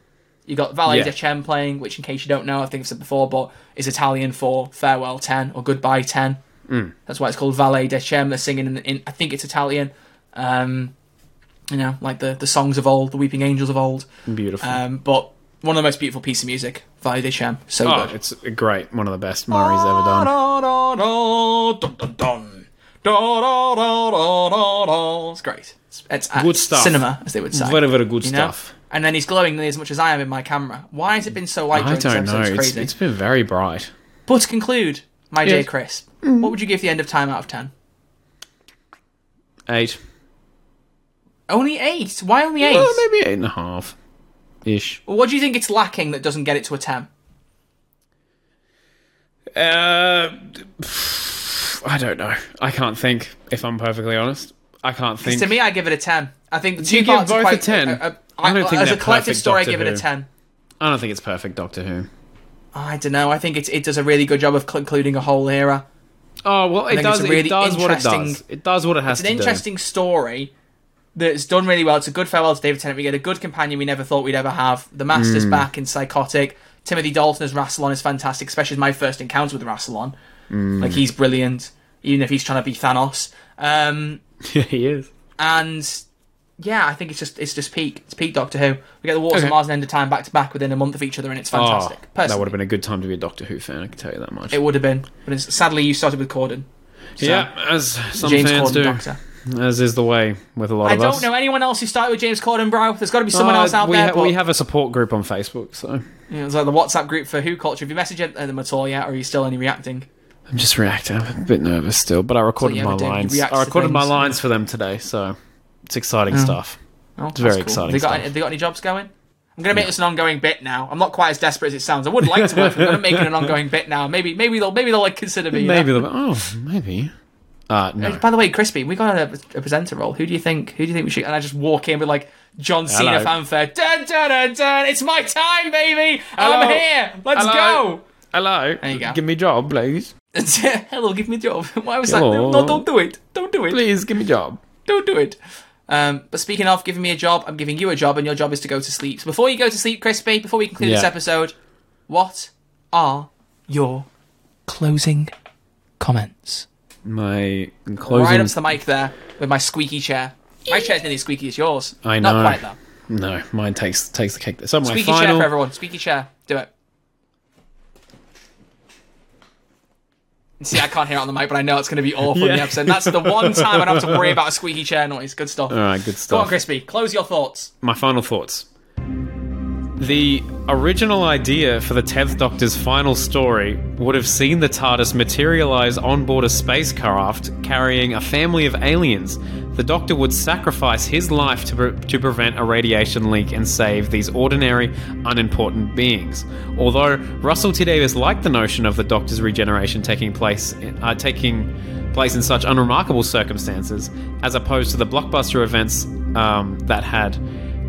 You got Vale Yeah. Decem playing, which in case you don't know, I think I've said before, but is Italian for farewell ten or goodbye ten. Mm. That's why it's called Vale Decem. They're singing in, in I think it's Italian. Um, you know, like the the songs of old, the Weeping Angels of old. Beautiful. Um, but one of the most beautiful pieces of music, Vale Decem. So oh, good. it's great. One of the best Murray's ever done. Da, da, da, dun, dun, dun. Da, da, da, da, da, da. It's great. It's, it's Good stuff. Cinema, as they would say. Very, very good you know? stuff. And then he's glowing nearly as much as I am in my camera. Why has it been so light I don't know. It's It's, been very bright. But to conclude, my. Yes. Chris, what would you give the end of time out of 10? Eight. Only 8? Why only 8? Well, maybe eight and a half. Ish. Well, what do you think it's lacking that doesn't get it to a 10? Uh, I don't know. I can't think. If I'm perfectly honest, I can't think. To me, I give it a 10. I think the Do two you give parts are both a 10? uh, uh, I don't think as a collective perfect story, I Doctor give it a Who. 10. I don't think it's perfect Doctor Who. I don't know. I think it's, it does a really good job of concluding a whole era. Oh well, it does. really it does what it does. It does what it has It's an interesting story that's done really well. It's a good farewell to David Tennant. We get a good companion we never thought we'd ever have. The Master's Mm. back in Psychotic. Timothy Dalton as Rassilon is fantastic, especially my first encounter with Rassilon. Mm. Like he's brilliant, even if he's trying to be Thanos. Um, do. he is. and yeah, I think it's just it's just peak. It's peak Doctor Who. We get the Waters Okay. of Mars and End of Time back to back within a month of each other, and it's fantastic. Oh, that would have been a good time to be a Doctor Who fan. I can tell you that much. it would have been, but it's, sadly you started with Corden. So, yeah, as some James fans Corden do. Doctor. as is the way with a lot I of us. I don't know anyone else who started with James Corden, bro. There's got to be someone Uh, else out we there. ha- but, we have a support group on Facebook, so know, it's like the WhatsApp group for Who Culture. Have you messaged them at all yet, or are you still only reacting? I'm just reacting. I'm a bit nervous still, but I recorded you my ever do, you lines. I recorded my lines for them today, so it's exciting stuff. Oh, It's very that's exciting Have they, got stuff. any, have they got any jobs going? I'm going to make this an ongoing bit now. I'm not quite as desperate as it sounds. I would like to work. for them. I'm making an ongoing bit now. Maybe, maybe they'll, maybe they'll like consider me. you know? Maybe they'll. Oh, maybe. Uh, no. By the way, Crispy, we got a, a presenter role. Who do you think? Who do you think we should? And I just walk in with like John Cena Hello. fanfare. Dun dun dun dun! It's my time, baby. I'm here. Let's Hello. Hello. There you go. Give me a job, please. Hello, give me a job. Why was that? Hello. No, don't do it. Don't do it. Please give me a job. Don't do it. Um, but speaking of giving me a job, I'm giving you a job, and your job is to go to sleep. So before you go to sleep, Crispy, before we conclude this episode, what are your closing comments? My closing. Right up to the mic there with my squeaky chair. My chair's nearly as squeaky as yours. I know. Not quite though. No, mine takes takes the cake. So my Squeaky chair for everyone. Squeaky chair. Do it. See, I can't hear it on the mic, but I know it's going to be awful in the episode. And that's the one time I don't have to worry about a squeaky chair noise. Good stuff. All right, good stuff. Go on, Crispy. Close your thoughts. my final thoughts. The original idea for the 10th Doctor's final story would have seen the TARDIS materialize on board a spacecraft carrying a family of aliens. The Doctor would sacrifice his life to, pre- to prevent a radiation leak and save these ordinary, unimportant beings. Although Russell T Davies liked the notion of the Doctor's regeneration taking place, uh, taking place in such unremarkable circumstances, as opposed to the blockbuster events um, that had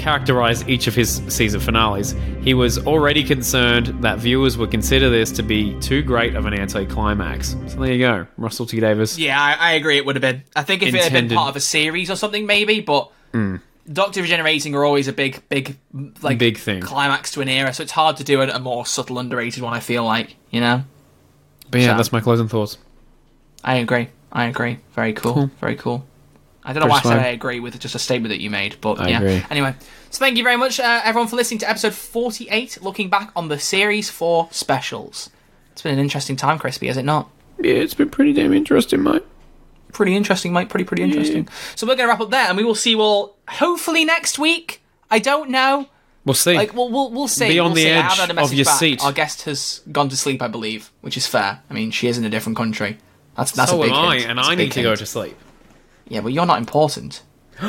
characterized each of his season finales, he was already concerned that viewers would consider this to be too great of an anticlimax. So there you go, Russell T Davies. Yeah, I, I agree. It would have been. I think if it had been part of a series or something, maybe. But hmm. Doctor regenerating are always a big, big, like Big thing. climax to an era. So it's hard to do a, a more subtle, underrated one. I feel like you know. But yeah, So- that's my closing thoughts. I agree. I agree. Very cool. Cool. Very cool. I don't know why I said. I agree with just a statement that you made, but I yeah. agree. Anyway, so thank you very much, uh, everyone, for listening to episode 48, looking back on the series four specials. It's been an interesting time, Crispy, has it not? Yeah, it's been pretty damn interesting, mate. Pretty interesting, mate. Pretty, pretty interesting. So we're going to wrap up there, and we will see you all hopefully next week. I don't know. We'll see. Like, we'll, we'll, we'll see. Be on we'll the see. Edge haven't had a of your back. seat. Our guest has gone to sleep, I believe, which is fair. I mean, she is in a different country. That's that's so a big am I, hint. and That's I need to go to sleep. Yeah, but you're not important.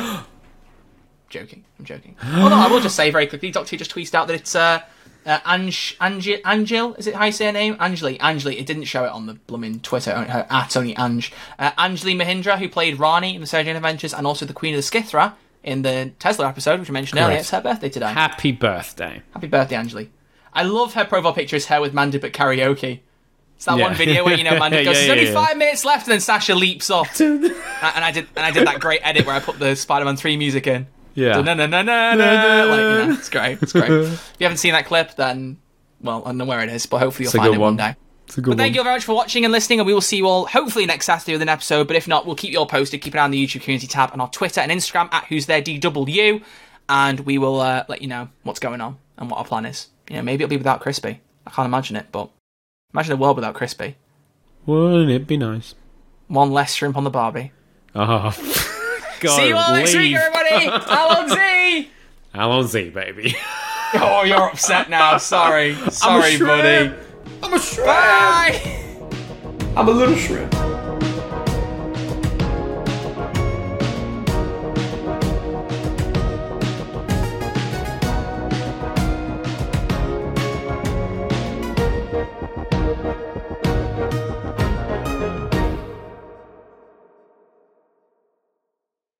joking. I'm joking. Oh no, I will just say very quickly. Doctor just tweeted out that it's uh, uh Ange, Ange, Angel. Is it how you say her name? Angeli. Angeli. It didn't show it on the blooming Twitter. uh, Her at only Ange. Uh, Angeli Mohindra, who played Rani in the Sarah Jane Adventures, and also the Queen of the Skithra in the Tesla episode, which I mentioned earlier. It's her birthday today. Happy birthday. Happy birthday, Angeli. I love her profile picture is her with Mandip at karaoke. It's that Yeah. one video where you know Mandip goes, "There's only five minutes left," and then Sacha leaps off. and and I did, and I did that great edit where I put the Spider-Man Three music in. Yeah. Na na na na na. Like you know, it's great. It's great. if you haven't seen that clip, then well, I don't know where it is, but hopefully you'll It's find it one one. day. It's a good But thank you very much for watching and listening, and we will see you all hopefully next Saturday with an episode. But if not, we'll keep you all posted. Keep an eye on the YouTube community tab and our Twitter and Instagram at Who's There DW, and we will uh, let you know what's going on and what our plan is. You know, maybe it'll be without Crispy. I can't imagine it, but imagine a world without Crispy. Wouldn't it be nice? One less shrimp on the Barbie. Oh, ah. God, see you all next week, leave. everybody. Allons-y. Allons-y, baby. Oh, you're upset now. Sorry, sorry, buddy. I'm a shrimp. Bye. I'm a little shrimp.